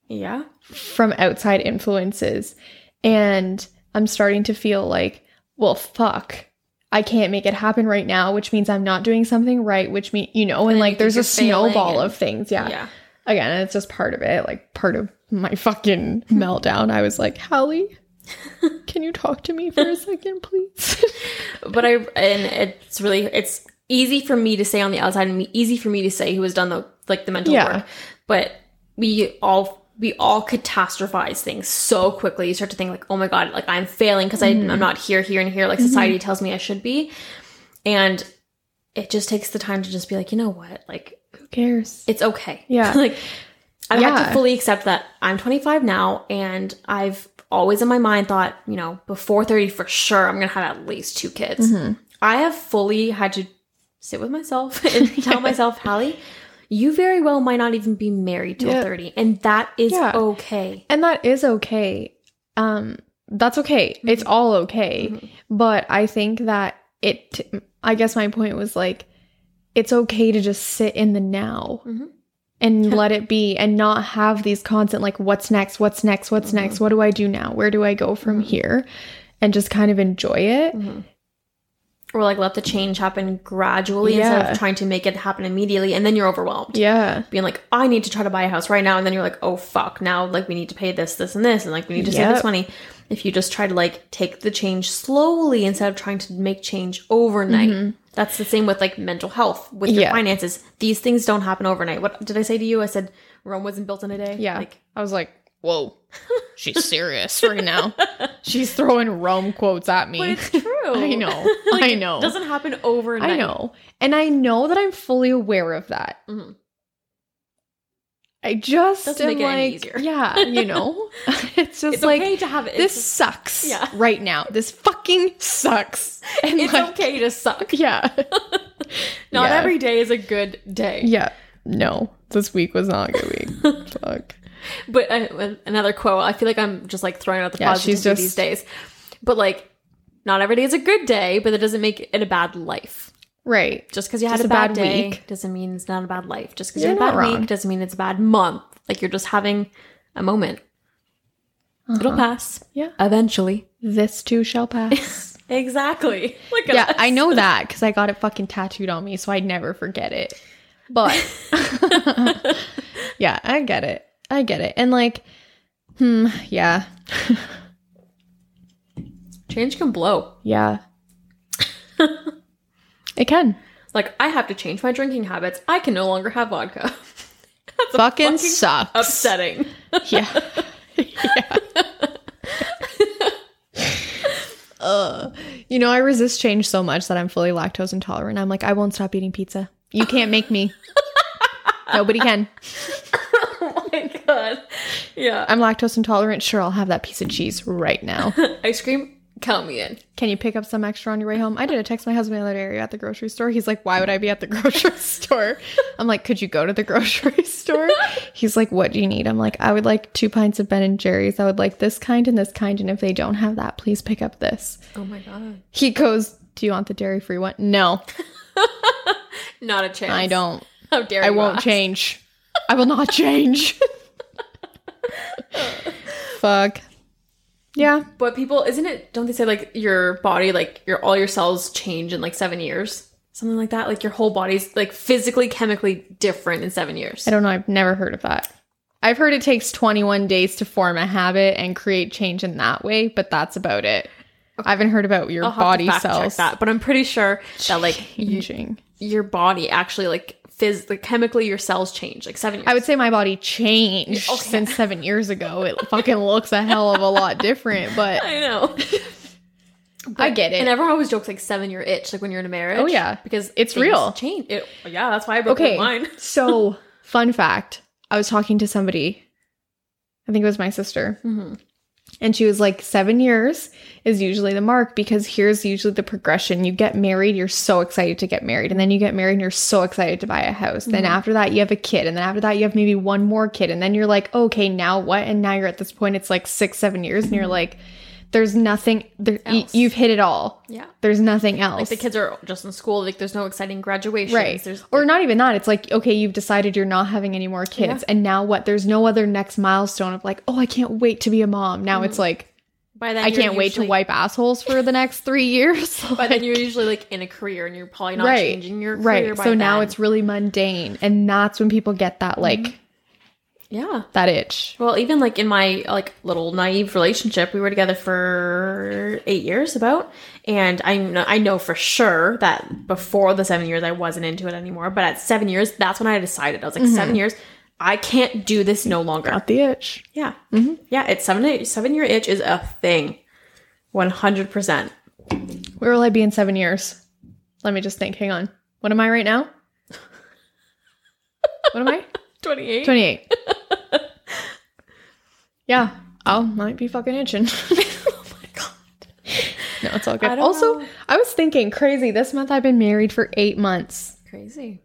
[SPEAKER 2] Yeah.
[SPEAKER 1] from outside influences. And I'm starting to feel like, well, fuck. I can't make it happen right now, which means I'm not doing something right, which means, you know, and,
[SPEAKER 2] you
[SPEAKER 1] like there's a snowball
[SPEAKER 2] and-
[SPEAKER 1] of things. Yeah.
[SPEAKER 2] Yeah.
[SPEAKER 1] Again, it's just part of it, like part of my fucking meltdown. I was like, Hallie, can you talk to me for a second, please?
[SPEAKER 2] But I and it's really it's easy for me to say on the outside and easy for me to say who has done the like the mental
[SPEAKER 1] Yeah.
[SPEAKER 2] work. But we all we all catastrophize things so quickly. You start to think like, oh my god, like I'm failing because
[SPEAKER 1] Mm-hmm.
[SPEAKER 2] I'm not here, here, and here. Like society tells me I should be, and it just takes the time to just be like, you know what, like
[SPEAKER 1] Who cares?
[SPEAKER 2] it's okay.
[SPEAKER 1] Yeah.
[SPEAKER 2] like I've to fully accept that I'm 25 now, and I've always in my mind thought, you know, before 30 for sure, I'm gonna have at least two kids.
[SPEAKER 1] Mm-hmm.
[SPEAKER 2] I have fully had to sit with myself and tell myself, Hallie, you very well might not even be married till
[SPEAKER 1] Yeah.
[SPEAKER 2] 30, and that is
[SPEAKER 1] Yeah.
[SPEAKER 2] okay.
[SPEAKER 1] And that is okay. Um, that's okay.
[SPEAKER 2] Mm-hmm.
[SPEAKER 1] It's all okay. But I think that it, I guess my point was like, it's okay to just sit in the now
[SPEAKER 2] Mhm.
[SPEAKER 1] and let it be and not have these constant like what's next what's next what's
[SPEAKER 2] Mm-hmm.
[SPEAKER 1] next what do i do now where do i go from here and just kind of enjoy it
[SPEAKER 2] Mm-hmm. Or like let the change happen gradually instead of trying to make it happen immediately and then you're overwhelmed.
[SPEAKER 1] Yeah.
[SPEAKER 2] Being like i need to try to buy a house right now and then you're like oh fuck now like we need to pay this this and this and like we need to save this money. If you just try to like take the change slowly instead of trying to make change overnight. That's the same with like mental health with your
[SPEAKER 1] Mm-hmm. Yeah.
[SPEAKER 2] finances. These things don't happen overnight. What did i say to you? I said rome wasn't built in a day.
[SPEAKER 1] Yeah.
[SPEAKER 2] Like
[SPEAKER 1] i was like whoa she's serious right now she's throwing rome quotes at me
[SPEAKER 2] but it's true
[SPEAKER 1] i know
[SPEAKER 2] Like,
[SPEAKER 1] i
[SPEAKER 2] it
[SPEAKER 1] know
[SPEAKER 2] doesn't happen overnight
[SPEAKER 1] i know and i know that i'm fully aware of that
[SPEAKER 2] Mhm.
[SPEAKER 1] i just
[SPEAKER 2] Doesn't
[SPEAKER 1] am
[SPEAKER 2] make it any
[SPEAKER 1] like
[SPEAKER 2] easier.
[SPEAKER 1] yeah you know it's just
[SPEAKER 2] it's
[SPEAKER 1] like
[SPEAKER 2] okay to have it
[SPEAKER 1] this
[SPEAKER 2] it's,
[SPEAKER 1] sucks
[SPEAKER 2] Yeah.
[SPEAKER 1] right now. This fucking sucks. And
[SPEAKER 2] it's
[SPEAKER 1] like,
[SPEAKER 2] okay to suck
[SPEAKER 1] Yeah.
[SPEAKER 2] not
[SPEAKER 1] Yeah.
[SPEAKER 2] every day is a good day
[SPEAKER 1] Yeah. No, this week was not a good week. Fuck.
[SPEAKER 2] But uh, another quote, I feel like I'm just like throwing out the
[SPEAKER 1] Yeah,
[SPEAKER 2] positivity
[SPEAKER 1] just-
[SPEAKER 2] these days. But like, not every day is a good day, but that doesn't make it a bad life.
[SPEAKER 1] Right.
[SPEAKER 2] Just because you
[SPEAKER 1] Just
[SPEAKER 2] had a
[SPEAKER 1] a
[SPEAKER 2] bad,
[SPEAKER 1] bad
[SPEAKER 2] day
[SPEAKER 1] week.
[SPEAKER 2] doesn't mean it's not a bad life. Just because you had a bad
[SPEAKER 1] wrong.
[SPEAKER 2] week doesn't mean it's a bad month. Like you're just having a moment. It'll pass
[SPEAKER 1] Yeah.
[SPEAKER 2] eventually.
[SPEAKER 1] This too shall pass.
[SPEAKER 2] Exactly. Look at
[SPEAKER 1] yeah,
[SPEAKER 2] us.
[SPEAKER 1] I know that because I got it fucking tattooed on me, so I'd never forget it. But yeah, I get it. I get it. And like, hmm, yeah.
[SPEAKER 2] Change can blow.
[SPEAKER 1] Yeah. it can.
[SPEAKER 2] Like I have to change my drinking habits. I can no longer have vodka. That's
[SPEAKER 1] Fucking sucks.
[SPEAKER 2] upsetting.
[SPEAKER 1] Yeah. yeah. Ugh. You know, I resist change so much that I'm fully lactose intolerant. I'm like, I won't stop eating pizza. You can't make me. Nobody can.
[SPEAKER 2] God. Yeah.
[SPEAKER 1] I'm lactose intolerant. Sure, I'll have that piece of cheese right now.
[SPEAKER 2] Ice cream, count me in.
[SPEAKER 1] Can you pick up some extra on your way home? I did a text my husband the other day. At the grocery store? He's like, Why would I be at the grocery store? I'm like, Could you go to the grocery store? He's like, What do you need? I'm like, I would like two pints of Ben and Jerry's. I would like this kind and this kind. And if they don't have that, please pick up this.
[SPEAKER 2] Oh my god.
[SPEAKER 1] He goes, Do you want the dairy free one? No,
[SPEAKER 2] Not a chance.
[SPEAKER 1] I don't.
[SPEAKER 2] How dare
[SPEAKER 1] I
[SPEAKER 2] you
[SPEAKER 1] won't
[SPEAKER 2] ask.
[SPEAKER 1] change. I will not change. Fuck. Yeah.
[SPEAKER 2] But people, isn't it? Don't they say like your body, like your all your cells change in like seven years, something like that? Like your whole body's like physically, chemically different in seven years.
[SPEAKER 1] I don't know. I've never heard of that. I've heard it takes 21 days to form a habit and create change in that way, but that's about it. I haven't heard about your
[SPEAKER 2] I'll
[SPEAKER 1] body cells
[SPEAKER 2] that, but I'm pretty sure that like you,
[SPEAKER 1] changing.
[SPEAKER 2] your body actually like phys like chemically your cells change like seven years.
[SPEAKER 1] I would say my body changed
[SPEAKER 2] Okay.
[SPEAKER 1] since seven years ago. It fucking looks a hell of a lot different, but
[SPEAKER 2] I know.
[SPEAKER 1] I get it.
[SPEAKER 2] And everyone always jokes like seven year itch, like when you're in a marriage.
[SPEAKER 1] Oh, yeah.
[SPEAKER 2] because
[SPEAKER 1] It's real.
[SPEAKER 2] Change. It, yeah, that's why I broke
[SPEAKER 1] okay.
[SPEAKER 2] mine.
[SPEAKER 1] so, fun fact I was talking to somebody, I think it was my sister,
[SPEAKER 2] Mhm.
[SPEAKER 1] And she was like, seven years is usually the mark because here's usually the progression. You get married, you're so excited to get married, and then you get married and you're so excited to buy a house. Then mm-hmm. after that, you have a kid, and then after that, you have maybe one more kid, and then you're like, okay, now what? And now you're at this point, it's like six, seven years, and you're mm-hmm. like, there's nothing, there, y- you've hit it all.
[SPEAKER 2] Yeah.
[SPEAKER 1] There's nothing else.
[SPEAKER 2] Like the kids are just in school. Like there's no exciting graduations.
[SPEAKER 1] Right.
[SPEAKER 2] There's
[SPEAKER 1] or not even that. It's like, okay, you've decided you're not having any more kids.
[SPEAKER 2] Yeah.
[SPEAKER 1] And now what? There's no other next milestone of like, oh, I can't wait to be a mom. Now mm-hmm. it's like,
[SPEAKER 2] by then
[SPEAKER 1] I can't wait to wipe assholes for the next three years.
[SPEAKER 2] But then you're usually like in a career and you're probably not
[SPEAKER 1] right.
[SPEAKER 2] changing your career.
[SPEAKER 1] right.
[SPEAKER 2] By
[SPEAKER 1] So now it's really mundane. And that's when people get that, like, mm-hmm.
[SPEAKER 2] Yeah.
[SPEAKER 1] that itch.
[SPEAKER 2] Well, even like in my like little naive relationship, we were together for eight years about, and I know I know for sure that before the seven years I wasn't into it anymore. But at seven years, that's when I decided I was like
[SPEAKER 1] Mm-hmm.
[SPEAKER 2] seven years. I can't do this no longer.
[SPEAKER 1] Got the itch.
[SPEAKER 2] Yeah, yeah. It's seven seven year itch is a thing, one hundred percent.
[SPEAKER 1] Where will I be in seven years? Let me just think. Hang on. What am I right now? What am I?
[SPEAKER 2] Twenty eight.
[SPEAKER 1] 28. Yeah. I might be fucking itching.
[SPEAKER 2] Oh my god.
[SPEAKER 1] No, it's all good.
[SPEAKER 2] I
[SPEAKER 1] Also,
[SPEAKER 2] know.
[SPEAKER 1] I was thinking, crazy. This month I've been married for eight months.
[SPEAKER 2] Crazy.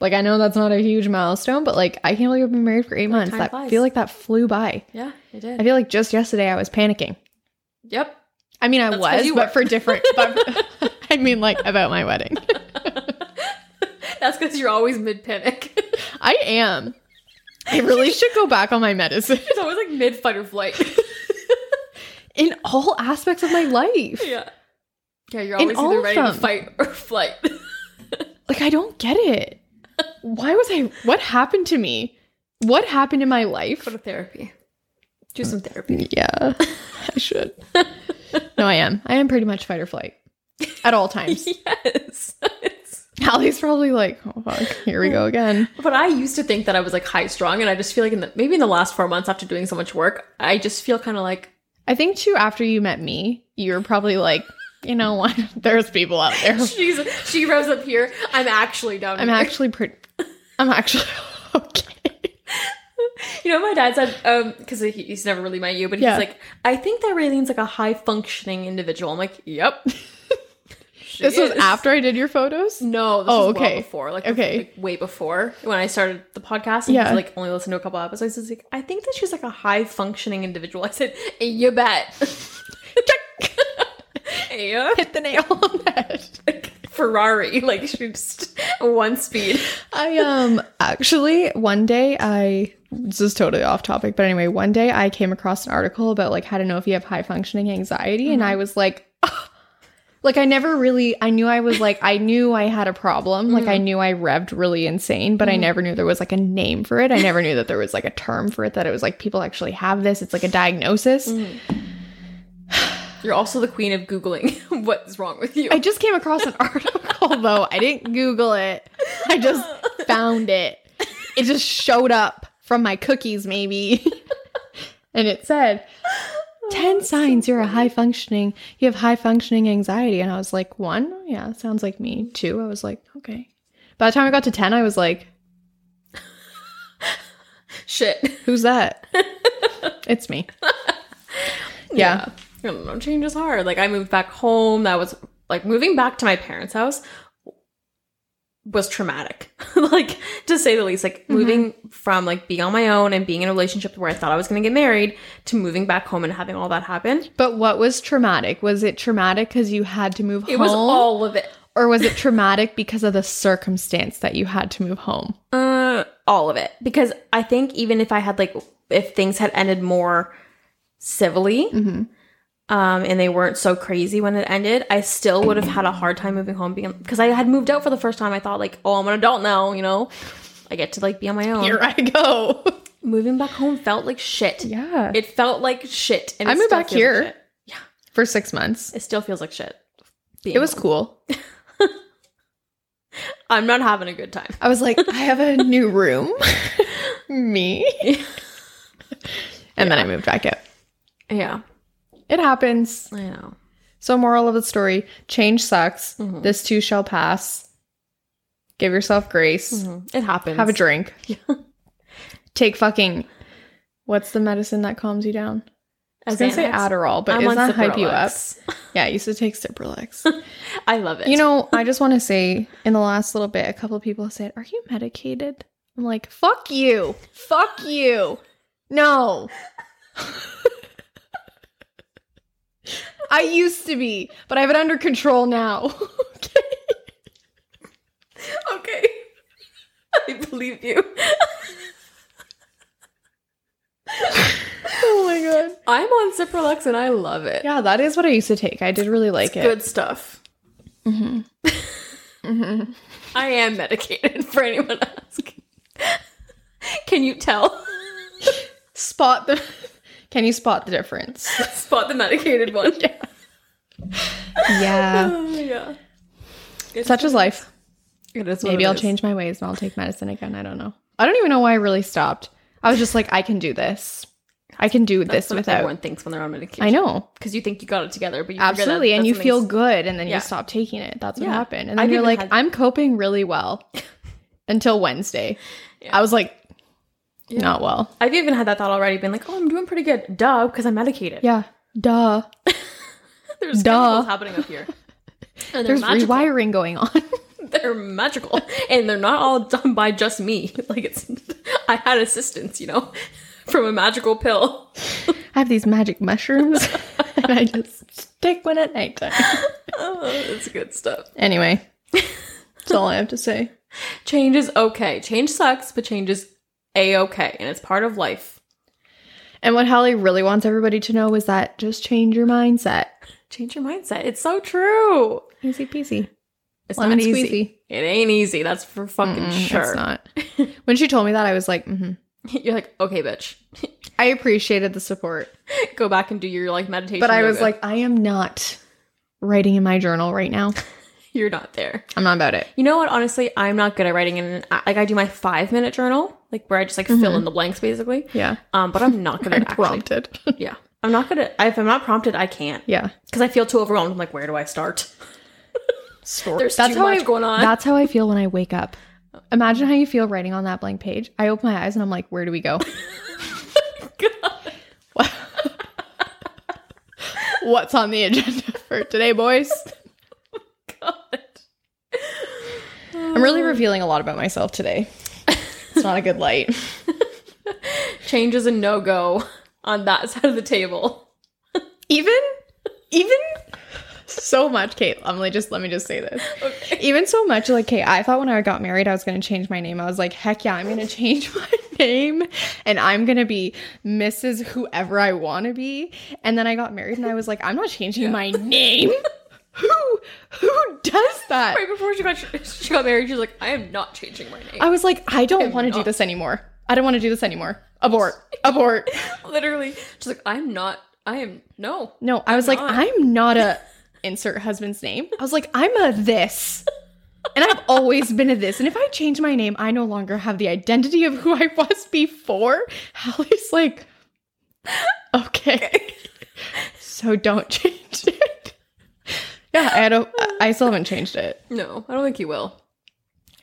[SPEAKER 1] Like, I know that's not a huge milestone, but like, I can't believe I've been married for eight months.
[SPEAKER 2] time
[SPEAKER 1] That
[SPEAKER 2] flies.
[SPEAKER 1] feel like that flew by.
[SPEAKER 2] Yeah, it did.
[SPEAKER 1] I feel like just yesterday I was panicking.
[SPEAKER 2] yep.
[SPEAKER 1] I mean, I
[SPEAKER 2] That's
[SPEAKER 1] was, but for different. but I mean, like about my wedding.
[SPEAKER 2] That's because you're always mid panic.
[SPEAKER 1] I am. I really should go back on my medicine
[SPEAKER 2] It's always like mid fight or flight.
[SPEAKER 1] in all aspects of my life.
[SPEAKER 2] yeah. Yeah, you're
[SPEAKER 1] In
[SPEAKER 2] always
[SPEAKER 1] all
[SPEAKER 2] either ready to fight or flight.
[SPEAKER 1] Like I don't get it. Why was I what happened to me? What happened in my life?
[SPEAKER 2] Go to therapy. Do some therapy.
[SPEAKER 1] Yeah. I should. No, I am. I am pretty much fight or flight. At all times.
[SPEAKER 2] yes. It's-
[SPEAKER 1] Hallie's probably like, oh fuck, here we go again.
[SPEAKER 2] but I used to think that I was like high strung, and I just feel like in the maybe in the last four months after doing so much work, I just feel kind of like
[SPEAKER 1] I think too after you met me, you were probably like, you know what? There's people out there.
[SPEAKER 2] she's she rose up here. I'm actually down.
[SPEAKER 1] I'm
[SPEAKER 2] here.
[SPEAKER 1] actually pretty I'm actually okay.
[SPEAKER 2] You know, my dad said, um, because he, he's never really met you, but he's
[SPEAKER 1] Yeah.
[SPEAKER 2] like, I think that Raylene's like a high functioning individual. I'm like, yep. She
[SPEAKER 1] This was after I did your photos?
[SPEAKER 2] No, this
[SPEAKER 1] Oh,
[SPEAKER 2] was well
[SPEAKER 1] okay.
[SPEAKER 2] before, like,
[SPEAKER 1] Okay.
[SPEAKER 2] like, way before when I started the podcast. And
[SPEAKER 1] Yeah.
[SPEAKER 2] like only listened to a couple episodes. It's like I think that she's like a high functioning individual. I said, you bet. yeah,
[SPEAKER 1] Hit the nail on the head.
[SPEAKER 2] Ferrari, like she just one speed.
[SPEAKER 1] I um actually one day I this is totally off topic, but anyway, one day I came across an article about like how to know if you have high functioning anxiety, and I was like. Like I never really I knew I was like I knew I had a problem, like I mm-hmm. knew I revved really insane, but I mm-hmm. never knew there was like a name for it. I never knew that there was like a term for it that it was like people actually have this. It's like a diagnosis. Mm.
[SPEAKER 2] You're also the queen of googling what's wrong with you.
[SPEAKER 1] I just came across an article though. I didn't Google it. I just found it. It just showed up from my cookies, maybe. and it said 10 signs you're a high functioning, you have high functioning anxiety. And I was like, one, yeah, sounds like me. Two, I was like, okay. By the time I got to 10, I was like,
[SPEAKER 2] Shit.
[SPEAKER 1] who's that? it's me. Yeah.
[SPEAKER 2] I don't know. Change is hard. Like I moved back home. That was like moving back to my parents' house was traumatic. like to say the least. Like moving from like being on my own and being in a relationship where I thought I was gonna get married to moving back home and having all that happen.
[SPEAKER 1] But what was traumatic? Was it traumatic because you had to move
[SPEAKER 2] It
[SPEAKER 1] home?
[SPEAKER 2] was all of it.
[SPEAKER 1] or was it traumatic because of the circumstance that you had to move home?
[SPEAKER 2] Uh, all of it. Because I think even if I had like, if things had ended more civilly, um, and they weren't so crazy when it ended, I still would have had a hard time moving home because I had moved out for the first time. I thought like, oh, I'm an adult now, you know, I get to like be on my own.
[SPEAKER 1] Here I go.
[SPEAKER 2] Moving back home felt like shit.
[SPEAKER 1] yeah.
[SPEAKER 2] It felt like shit. And
[SPEAKER 1] I moved back
[SPEAKER 2] feels like
[SPEAKER 1] here.
[SPEAKER 2] shit.
[SPEAKER 1] For six months.
[SPEAKER 2] It still feels like shit.
[SPEAKER 1] It was
[SPEAKER 2] home.
[SPEAKER 1] cool.
[SPEAKER 2] I'm not having a good time.
[SPEAKER 1] I was like, I have a new room. Me. and then I moved back out.
[SPEAKER 2] Yeah,
[SPEAKER 1] It happens.
[SPEAKER 2] I know.
[SPEAKER 1] So, moral of the story change sucks. Mm-hmm. This too shall pass. Give yourself grace. Mm-hmm.
[SPEAKER 2] It happens.
[SPEAKER 1] Have a drink. Take fucking. What's the medicine that calms you down? I was going to say Adderall, but
[SPEAKER 2] I'm on
[SPEAKER 1] that hype you up? Yeah, I used to take Cipralex.
[SPEAKER 2] I love it.
[SPEAKER 1] You know, I just want to say in the last little bit, a couple of people said, Are you medicated? I'm like, Fuck you. Fuck you. No. I used to be, but I have it under control now. okay.
[SPEAKER 2] Okay. I believe you.
[SPEAKER 1] Oh my god.
[SPEAKER 2] I'm on Cipralex and I love it.
[SPEAKER 1] Yeah, that is what I used to take. I did really like it.
[SPEAKER 2] Good stuff.
[SPEAKER 1] Mm-hmm.
[SPEAKER 2] I am medicated for anyone asking. Can you tell?
[SPEAKER 1] Spot the. Can you spot the difference?
[SPEAKER 2] Spot the medicated one.
[SPEAKER 1] Yeah. Yeah.
[SPEAKER 2] Oh, yeah. It's
[SPEAKER 1] Such is life.
[SPEAKER 2] It is
[SPEAKER 1] Maybe
[SPEAKER 2] it
[SPEAKER 1] I'll
[SPEAKER 2] is.
[SPEAKER 1] change my ways and I'll take medicine again. I don't know. I don't even know why I really stopped. I was just like, I can do this. I can do
[SPEAKER 2] That's
[SPEAKER 1] this without.
[SPEAKER 2] everyone thinks when they're on medication.
[SPEAKER 1] I know.
[SPEAKER 2] Because you think you got it together, but you
[SPEAKER 1] Absolutely. And you feel good and then
[SPEAKER 2] Yeah.
[SPEAKER 1] you stop taking it. That's what
[SPEAKER 2] Yeah.
[SPEAKER 1] happened. And
[SPEAKER 2] I've
[SPEAKER 1] then you're like,
[SPEAKER 2] had-
[SPEAKER 1] I'm coping really well until Wednesday.
[SPEAKER 2] Yeah.
[SPEAKER 1] I was like,
[SPEAKER 2] Yeah.
[SPEAKER 1] not well.
[SPEAKER 2] I've even had that thought already, been like, oh, I'm doing pretty good. Duh, because I'm medicated.
[SPEAKER 1] Yeah. Duh.
[SPEAKER 2] There's
[SPEAKER 1] Duh.
[SPEAKER 2] happening up here. And
[SPEAKER 1] There's
[SPEAKER 2] magical.
[SPEAKER 1] rewiring going on.
[SPEAKER 2] they're magical and they're not all done by just me like it's i had assistance you know from a magical pill
[SPEAKER 1] I have these magic mushrooms and I just take one at nighttime.
[SPEAKER 2] oh that's good stuff
[SPEAKER 1] Anyway, that's all I have to say.
[SPEAKER 2] Change is okay. Change sucks, but change is a okay, and it's part of life.
[SPEAKER 1] And what Hallie really wants everybody to know is that just change your mindset.
[SPEAKER 2] Change your mindset. It's so true.
[SPEAKER 1] Easy peasy.
[SPEAKER 2] It's
[SPEAKER 1] Lemon
[SPEAKER 2] not easy.
[SPEAKER 1] squeezy.
[SPEAKER 2] It ain't easy. That's for fucking
[SPEAKER 1] Mm,
[SPEAKER 2] sure.
[SPEAKER 1] It's not. when she told me that, I was like, mm-hmm.
[SPEAKER 2] You're like, okay, bitch,
[SPEAKER 1] I appreciated the support,
[SPEAKER 2] go back and do your like meditation.
[SPEAKER 1] but I was like, I am not writing in my journal right now.
[SPEAKER 2] you're not there.
[SPEAKER 1] I'm not about it.
[SPEAKER 2] You know what? Honestly, I'm not good at writing in. Like, I do my five minute journal, like where I just like fill in the blanks, basically.
[SPEAKER 1] Yeah.
[SPEAKER 2] Um, but I'm not gonna actually.
[SPEAKER 1] prompted.
[SPEAKER 2] Yeah, I'm not gonna. If I'm not prompted, I can't
[SPEAKER 1] yeah.
[SPEAKER 2] because I feel too overwhelmed. I'm like, where do I start?
[SPEAKER 1] Story.
[SPEAKER 2] There's
[SPEAKER 1] that's
[SPEAKER 2] too
[SPEAKER 1] how
[SPEAKER 2] much
[SPEAKER 1] I,
[SPEAKER 2] going on.
[SPEAKER 1] That's how I feel when I wake up. Imagine how you feel writing on that blank page. I open my eyes and I'm like, where do we go? What's on the agenda for today, boys?
[SPEAKER 2] God.
[SPEAKER 1] I'm really revealing a lot about myself today. It's not a good light.
[SPEAKER 2] Change is a no go on that side of the table.
[SPEAKER 1] Even, even so much, Kate. Emily, just let me just say this.
[SPEAKER 2] Okay.
[SPEAKER 1] Even so much, like, Kate, I thought when I got married, I was going to change my name. I was like, heck yeah, I'm going to change my name and I'm going to be Mrs. Whoever I want to be. And then I got married and I was like, I'm not changing my name. Who, who does that?
[SPEAKER 2] Right before she got she got married, she was like, I am not changing my name.
[SPEAKER 1] I was like, I don't want to do this anymore. I don't want to do this anymore. Abort. Abort.
[SPEAKER 2] Literally, she's like, I'm not. I am no.
[SPEAKER 1] No, I was like,
[SPEAKER 2] not.
[SPEAKER 1] I'm not a insert husband's name. I was like, I'm a this. And I've always been a this. And if I change my name, I no longer have the identity of who I was before. Hallie's like, okay. so don't change it. Yeah, I don't I still haven't changed it.
[SPEAKER 2] No, I don't think you will.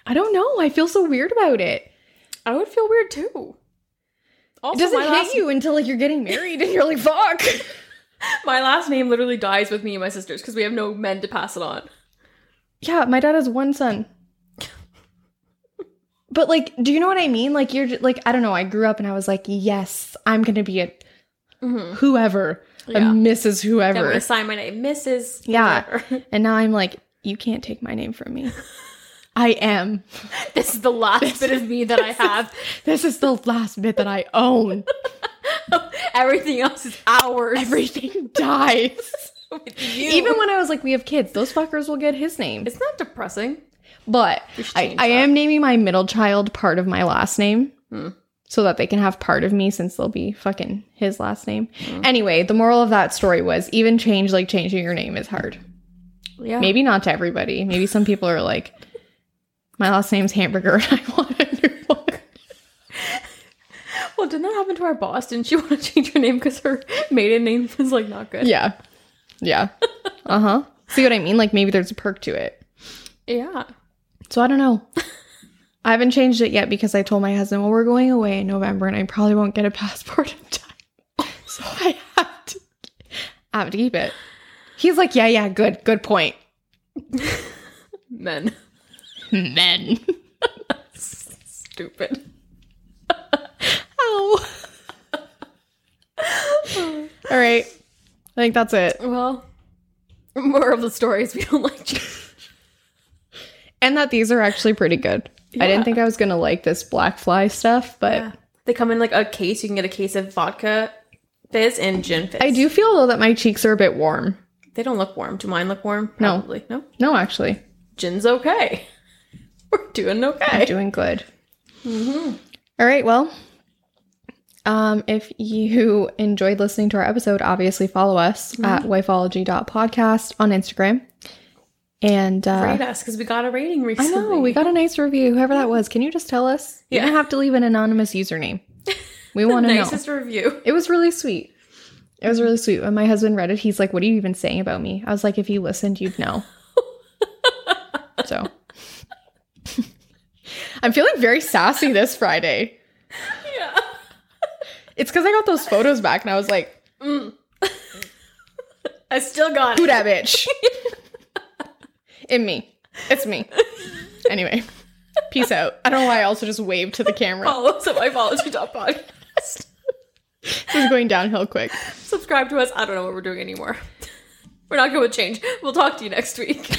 [SPEAKER 1] I don't know. I feel so weird about it.
[SPEAKER 2] I would feel weird too. Also,
[SPEAKER 1] It doesn't hit
[SPEAKER 2] last,
[SPEAKER 1] you until like you're getting married and you're like, fuck.
[SPEAKER 2] My last name literally dies with me and my sisters because we have no men to pass it on.
[SPEAKER 1] Yeah, my dad has one son. But like, do you know what I mean? Like, you're like, I don't know. I grew up and I was like, yes, I'm gonna be a mm-hmm. whoever, a
[SPEAKER 2] Yeah.
[SPEAKER 1] Mrs.
[SPEAKER 2] I'm
[SPEAKER 1] Whoever.
[SPEAKER 2] gonna sign my name, Mrs.
[SPEAKER 1] Yeah. and now I'm like, you can't take my name from me. I am.
[SPEAKER 2] this is the last bit of me that I have.
[SPEAKER 1] This is the last bit that I own.
[SPEAKER 2] Everything else is ours.
[SPEAKER 1] Everything dies.
[SPEAKER 2] With you.
[SPEAKER 1] Even when I was like, we have kids, those fuckers will get his name.
[SPEAKER 2] it's not depressing.
[SPEAKER 1] But I, I am naming my middle child part of my last name hmm. So that they can have part of me since they'll be fucking his last name. Anyway, the moral of that story was even change, like changing your name, is hard.
[SPEAKER 2] Yeah.
[SPEAKER 1] Maybe not to everybody. Maybe some people are like, my last name's Hamburger and I want a new one.
[SPEAKER 2] Well, didn't that happen to our boss? Didn't she want to change her name because her maiden name was like not good?
[SPEAKER 1] Yeah. Yeah. Uh huh. See what I mean? Like maybe there's a perk to it.
[SPEAKER 2] Yeah.
[SPEAKER 1] So I don't know. I haven't changed it yet because I told my husband, well, we're going away in November and I probably won't get a passport in time. So I have to I have to keep it. He's like, yeah, yeah, good, good point.
[SPEAKER 2] Men.
[SPEAKER 1] Men.
[SPEAKER 2] Stupid.
[SPEAKER 1] Ow. All right. I think that's it.
[SPEAKER 2] Well, more of the stories we don't like.
[SPEAKER 1] And that these are actually pretty good. I didn't think I was gonna like this BlackFly stuff, but
[SPEAKER 2] Yeah. They come in like a case. You can get a case of vodka fizz and gin fizz.
[SPEAKER 1] I do feel though that my cheeks are a bit warm.
[SPEAKER 2] They don't look warm. Do mine look warm?
[SPEAKER 1] No.
[SPEAKER 2] Probably. No.
[SPEAKER 1] No, actually.
[SPEAKER 2] Gin's okay. We're doing okay.
[SPEAKER 1] I'm doing good. All right, well, um, if you enjoyed listening to our episode, obviously follow us at wifeology.podcast on Instagram. And uh,
[SPEAKER 2] Rate us because we got a rating recently.
[SPEAKER 1] I know we got a nice review. Whoever that was, can you just tell us? You don't have to leave an anonymous username. We want to know.
[SPEAKER 2] nicest review.
[SPEAKER 1] It was really sweet. It was really sweet. When my husband read it, he's like, "What are you even saying about me?" I was like, "If you listened, you'd know." so, I'm feeling very sassy this Friday.
[SPEAKER 2] Yeah.
[SPEAKER 1] It's because I got those photos back, and I was like,
[SPEAKER 2] I still got
[SPEAKER 1] "Who that bitch?" In me, it's me. Anyway, peace out. I don't know why I also just waved to the camera.
[SPEAKER 2] Follow us at wifeology.podcast.
[SPEAKER 1] This is going downhill quick.
[SPEAKER 2] Subscribe to us. I don't know what we're doing anymore. We're not going to change. We'll talk to you next week.